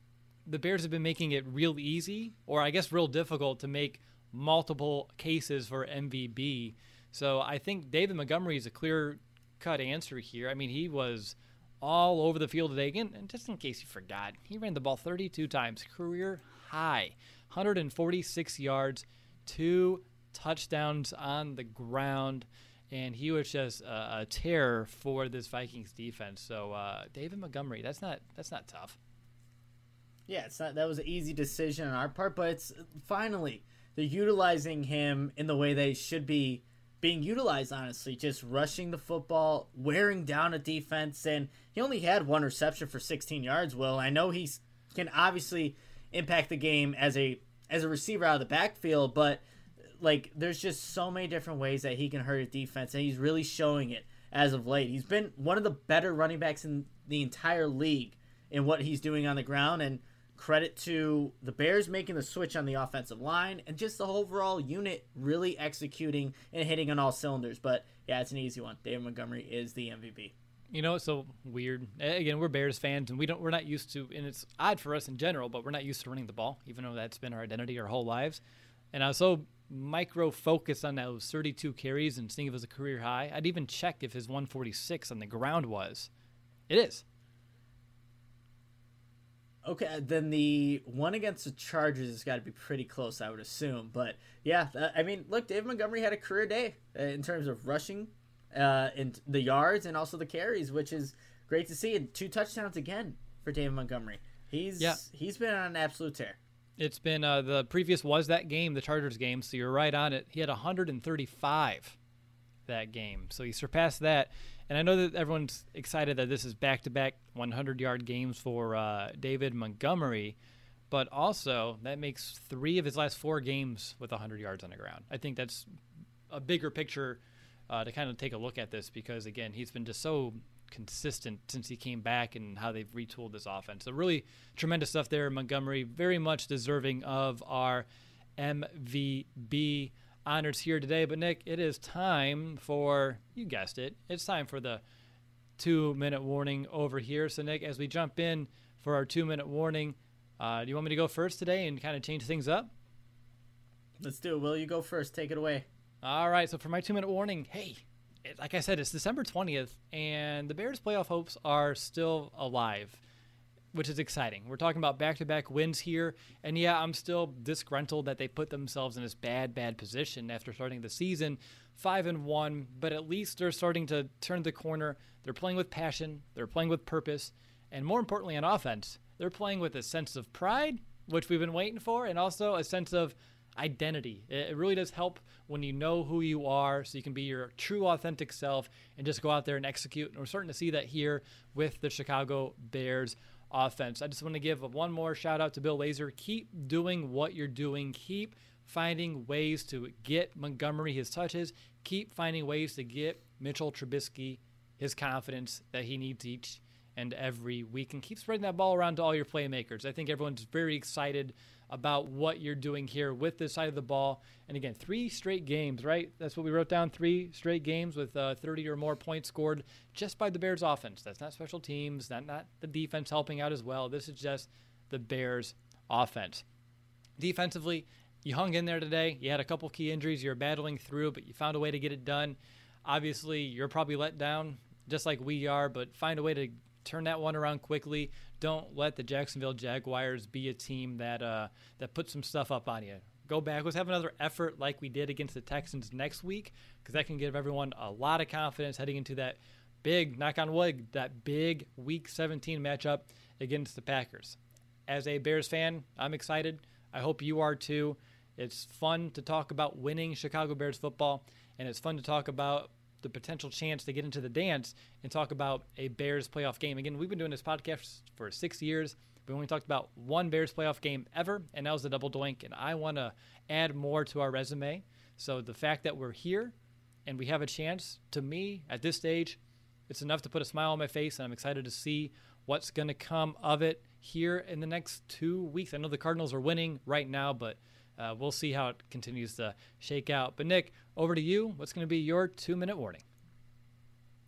[SPEAKER 1] the Bears have been making it real easy, or I guess real difficult to make multiple cases for MVP. So I think David Montgomery is a clear cut answer here. I mean, he was all over the field today. Again, and just in case you forgot, he ran the ball 32 times, career high, 146 yards, two touchdowns on the ground, and he was just a, a terror for this Vikings defense. So uh, David Montgomery, that's not that's not tough.
[SPEAKER 2] Yeah, it's not that was an easy decision on our part, but it's finally they're utilizing him in the way they should be being utilized. Honestly, just rushing the football, wearing down a defense, and he only had one reception for 16 yards. Will I know he can obviously impact the game as a as a receiver out of the backfield, but like there's just so many different ways that he can hurt a defense, and he's really showing it as of late. He's been one of the better running backs in the entire league in what he's doing on the ground, and credit to the Bears making the switch on the offensive line and just the overall unit really executing and hitting on all cylinders. But yeah, it's an easy one. David Montgomery is the MVP.
[SPEAKER 1] You know, it's so weird. Again, we're Bears fans, and we don't. We're not used to, and it's odd for us in general. But we're not used to running the ball, even though that's been our identity our whole lives. And I was so micro focused on those 32 carries and seeing if it was a career high. I'd even check if his 146 on the ground was. It is.
[SPEAKER 2] Okay, then the one against the Chargers has got to be pretty close, I would assume. But yeah, I mean, look, Dave Montgomery had a career day uh, in terms of rushing, uh, and the yards and also the carries, which is great to see. And two touchdowns again for David Montgomery. He's yeah. he's been on an absolute tear.
[SPEAKER 1] It's been uh, the previous was that game, the Chargers game. So you're right on it. He had 135 that game, so he surpassed that. And I know that everyone's excited that this is back-to-back 100-yard games for uh, David Montgomery, but also that makes three of his last four games with 100 yards on the ground. I think that's a bigger picture uh, to kind of take a look at this because again, he's been just so consistent since he came back and how they've retooled this offense. So really tremendous stuff there. Montgomery very much deserving of our MVP honors here today. But Nick, it is time for you guessed it. It's time for the two minute warning over here. So Nick, as we jump in for our two minute warning, uh, do you want me to go first today and kind of change things up?
[SPEAKER 2] Let's do it. Will you go first? Take it away.
[SPEAKER 1] All right. So for my two minute warning, hey, it, like I said, it's December twentieth, and the Bears' playoff hopes are still alive which is exciting. We're talking about back to back wins here. And yeah, I'm still disgruntled that they put themselves in this bad, bad position after starting the season five and one, but at least they're starting to turn the corner. They're playing with passion, they're playing with purpose, and more importantly, on offense, they're playing with a sense of pride, which we've been waiting for, and also a sense of identity. It really does help when you know who you are so you can be your true authentic self and just go out there and execute. And we're starting to see that here with the Chicago Bears offense. I just want to give one more shout out to Bill Lazor. Keep doing what you're doing. Keep finding ways to get Montgomery his touches. Keep finding ways to get Mitchell Trubisky his confidence that he needs each and every week. And keep spreading that ball around to all your playmakers. I think everyone's very excited about what you're doing here with this side of the ball. And again, three straight games, right? That's what we wrote down. Three straight games with uh, 30 or more points scored just by the Bears offense. That's not special teams, not, not the defense helping out as well. This is just the Bears offense. Defensively, you hung in there today. You had a couple key injuries you're battling through, but you found a way to get it done. Obviously, you're probably let down just like we are, but find a way to turn that one around quickly. Don't let the Jacksonville Jaguars be a team that uh, that puts some stuff up on you. Go back. Let's have another effort like we did against the Texans next week, because that can give everyone a lot of confidence heading into that big knock on wood, that big Week 17 matchup against the Packers. As a Bears fan, I'm excited. I hope you are too. It's fun to talk about winning Chicago Bears football, and it's fun to talk about the potential chance to get into the dance and talk about a Bears playoff game. Again, we've been doing this podcast for six years. We only talked about one Bears playoff game ever, and that was the double doink. And I want to add more to our resume. So the fact that we're here and we have a chance, to me, at this stage, it's enough to put a smile on my face, and I'm excited to see what's going to come of it here in the next two weeks. I know the Cardinals are winning right now, but uh, we'll see how it continues to shake out. But Nick, over to you. What's going to be your two minute warning?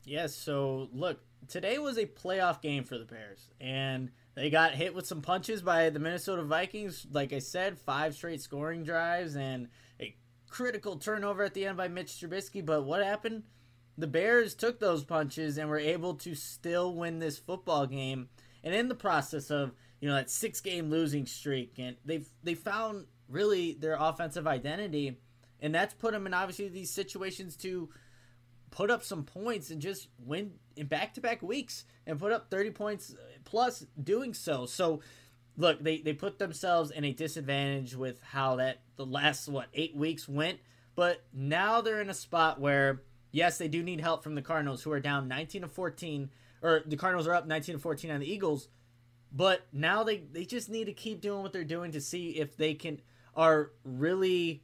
[SPEAKER 2] Yes. So look, today was a playoff game for the Bears, and they got hit with some punches by the Minnesota Vikings. Like I said, five straight scoring drives and a critical turnover at the end by Mitch Trubisky. But what happened? The Bears took those punches and were able to still win this football game. And in the process of you know that six game losing streak, and they've they found really their offensive identity, and that's put them in obviously these situations to put up some points and just win in back-to-back weeks and put up 30 points plus doing so. So look, they they put themselves in a disadvantage with how that the last what 8 weeks went, but now they're in a spot where yes, they do need help from the Cardinals who are down 19 to 14 or the Cardinals are up 19 to 14 on the Eagles. But now they, they just need to keep doing what they're doing to see if they can are really,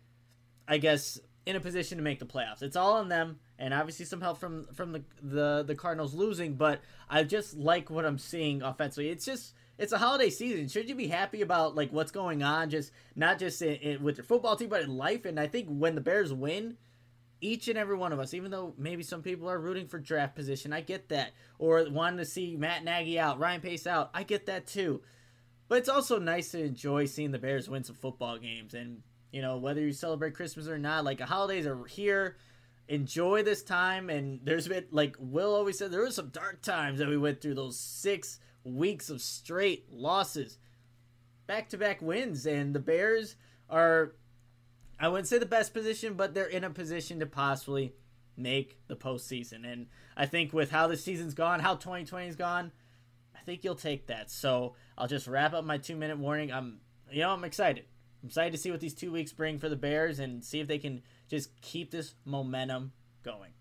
[SPEAKER 2] I guess, in a position to make the playoffs. It's all on them, and obviously some help from from the the, the Cardinals losing. But I just like what I'm seeing offensively. It's just it's a holiday season. Should you be happy about like what's going on? Just not just in, in, with your football team, but in life. And I think when the Bears win, each and every one of us, even though maybe some people are rooting for draft position, I get that, or wanting to see Matt Nagy out, Ryan Pace out, I get that too. But it's also nice to enjoy seeing the Bears win some football games, and you know whether you celebrate Christmas or not, like the holidays are here. Enjoy this time, and there's been like Will always said, there were some dark times that we went through those six weeks of straight losses, back to back wins, and the Bears are I wouldn't say the best position, but they're in a position to possibly make the postseason. And I think with how the season's gone, how 2020's gone, think you'll take that. So I'll just wrap up my two minute warning. I'm, you know, I'm excited. I'm excited to see what these two weeks bring for the Bears and see if they can just keep this momentum going.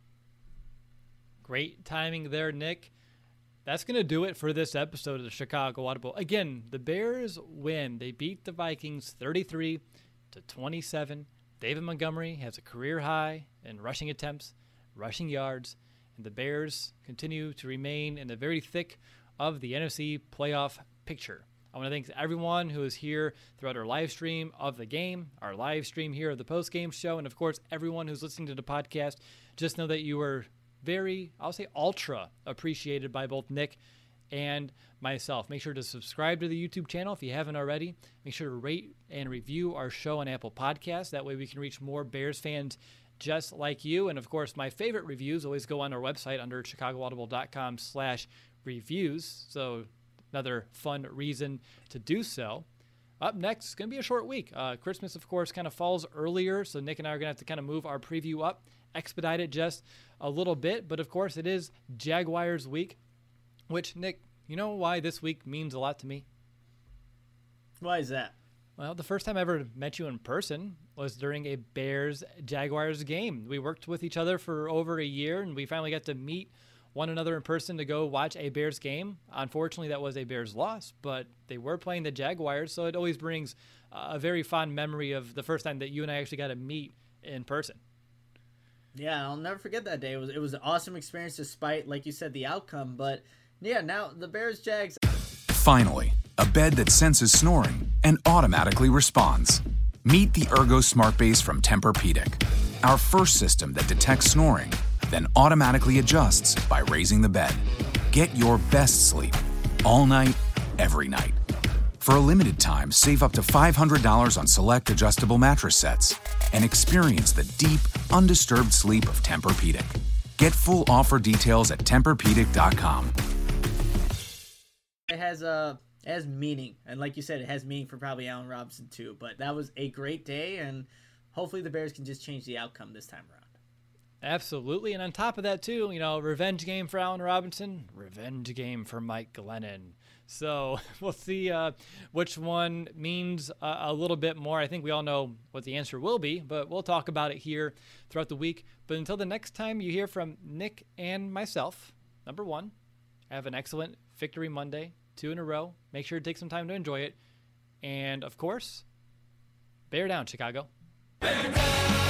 [SPEAKER 1] Great timing there, Nick. That's going to do it for this episode of the Chicago Audible. Again, the Bears win. They beat the Vikings 33 to 27. David Montgomery has a career high in rushing attempts, rushing yards, and the Bears continue to remain in the very thick of the NFC playoff picture. I want to thank everyone who is here throughout our live stream of the game, our live stream here of the post game show, and of course, everyone who's listening to the podcast. Just know that you are very, I'll say, ultra appreciated by both Nick and myself. Make sure to subscribe to the YouTube channel if you haven't already. Make sure to rate and review our show on Apple Podcasts. That way we can reach more Bears fans just like you. And of course, my favorite reviews always go on our website under chicagoaudible.com slash reviews. So another fun reason to do so. Up next, it's going to be a short week. Uh, Christmas, of course, kind of falls earlier, so Nick and I are going to have to kind of move our preview up, expedite it just a little bit. But of course, it is Jaguars week, which, Nick, you know why this week means a lot to me?
[SPEAKER 2] Why is that?
[SPEAKER 1] Well, the first time I ever met you in person was during a Bears Jaguars game. We worked with each other for over a year and we finally got to meet one another in person to go watch a Bears game. Unfortunately, that was a Bears loss, but they were playing the Jaguars, so it always brings a very fond memory of the first time that you and I actually got to meet in person.
[SPEAKER 2] Yeah, I'll never forget that day. It was it was an awesome experience despite like you said the outcome, but yeah, now the Bears Jags.
[SPEAKER 4] Finally, a bed that senses snoring and automatically responds. Meet the Ergo Smart Base from Tempur-Pedic, our first system that detects snoring, then automatically adjusts by raising the bed. Get your best sleep all night, every night. For a limited time, save up to $500 on select adjustable mattress sets and experience the deep, undisturbed sleep of Tempur-Pedic. Get full offer details at TempurPedic.com.
[SPEAKER 2] It has a uh, has meaning, and like you said, it has meaning for probably Allen Robinson too. But that was a great day, and hopefully the Bears can just change the outcome this time around.
[SPEAKER 1] Absolutely, and on top of that too, you know, revenge game for Allen Robinson, revenge game for Mike Glennon. So we'll see uh, which one means uh, a little bit more. I think we all know what the answer will be, but we'll talk about it here throughout the week. But until the next time you hear from Nick and myself, number one, have an excellent Victory Monday, two in a row. Make sure to take some time to enjoy it. And of course, bear down, Chicago. Bear down!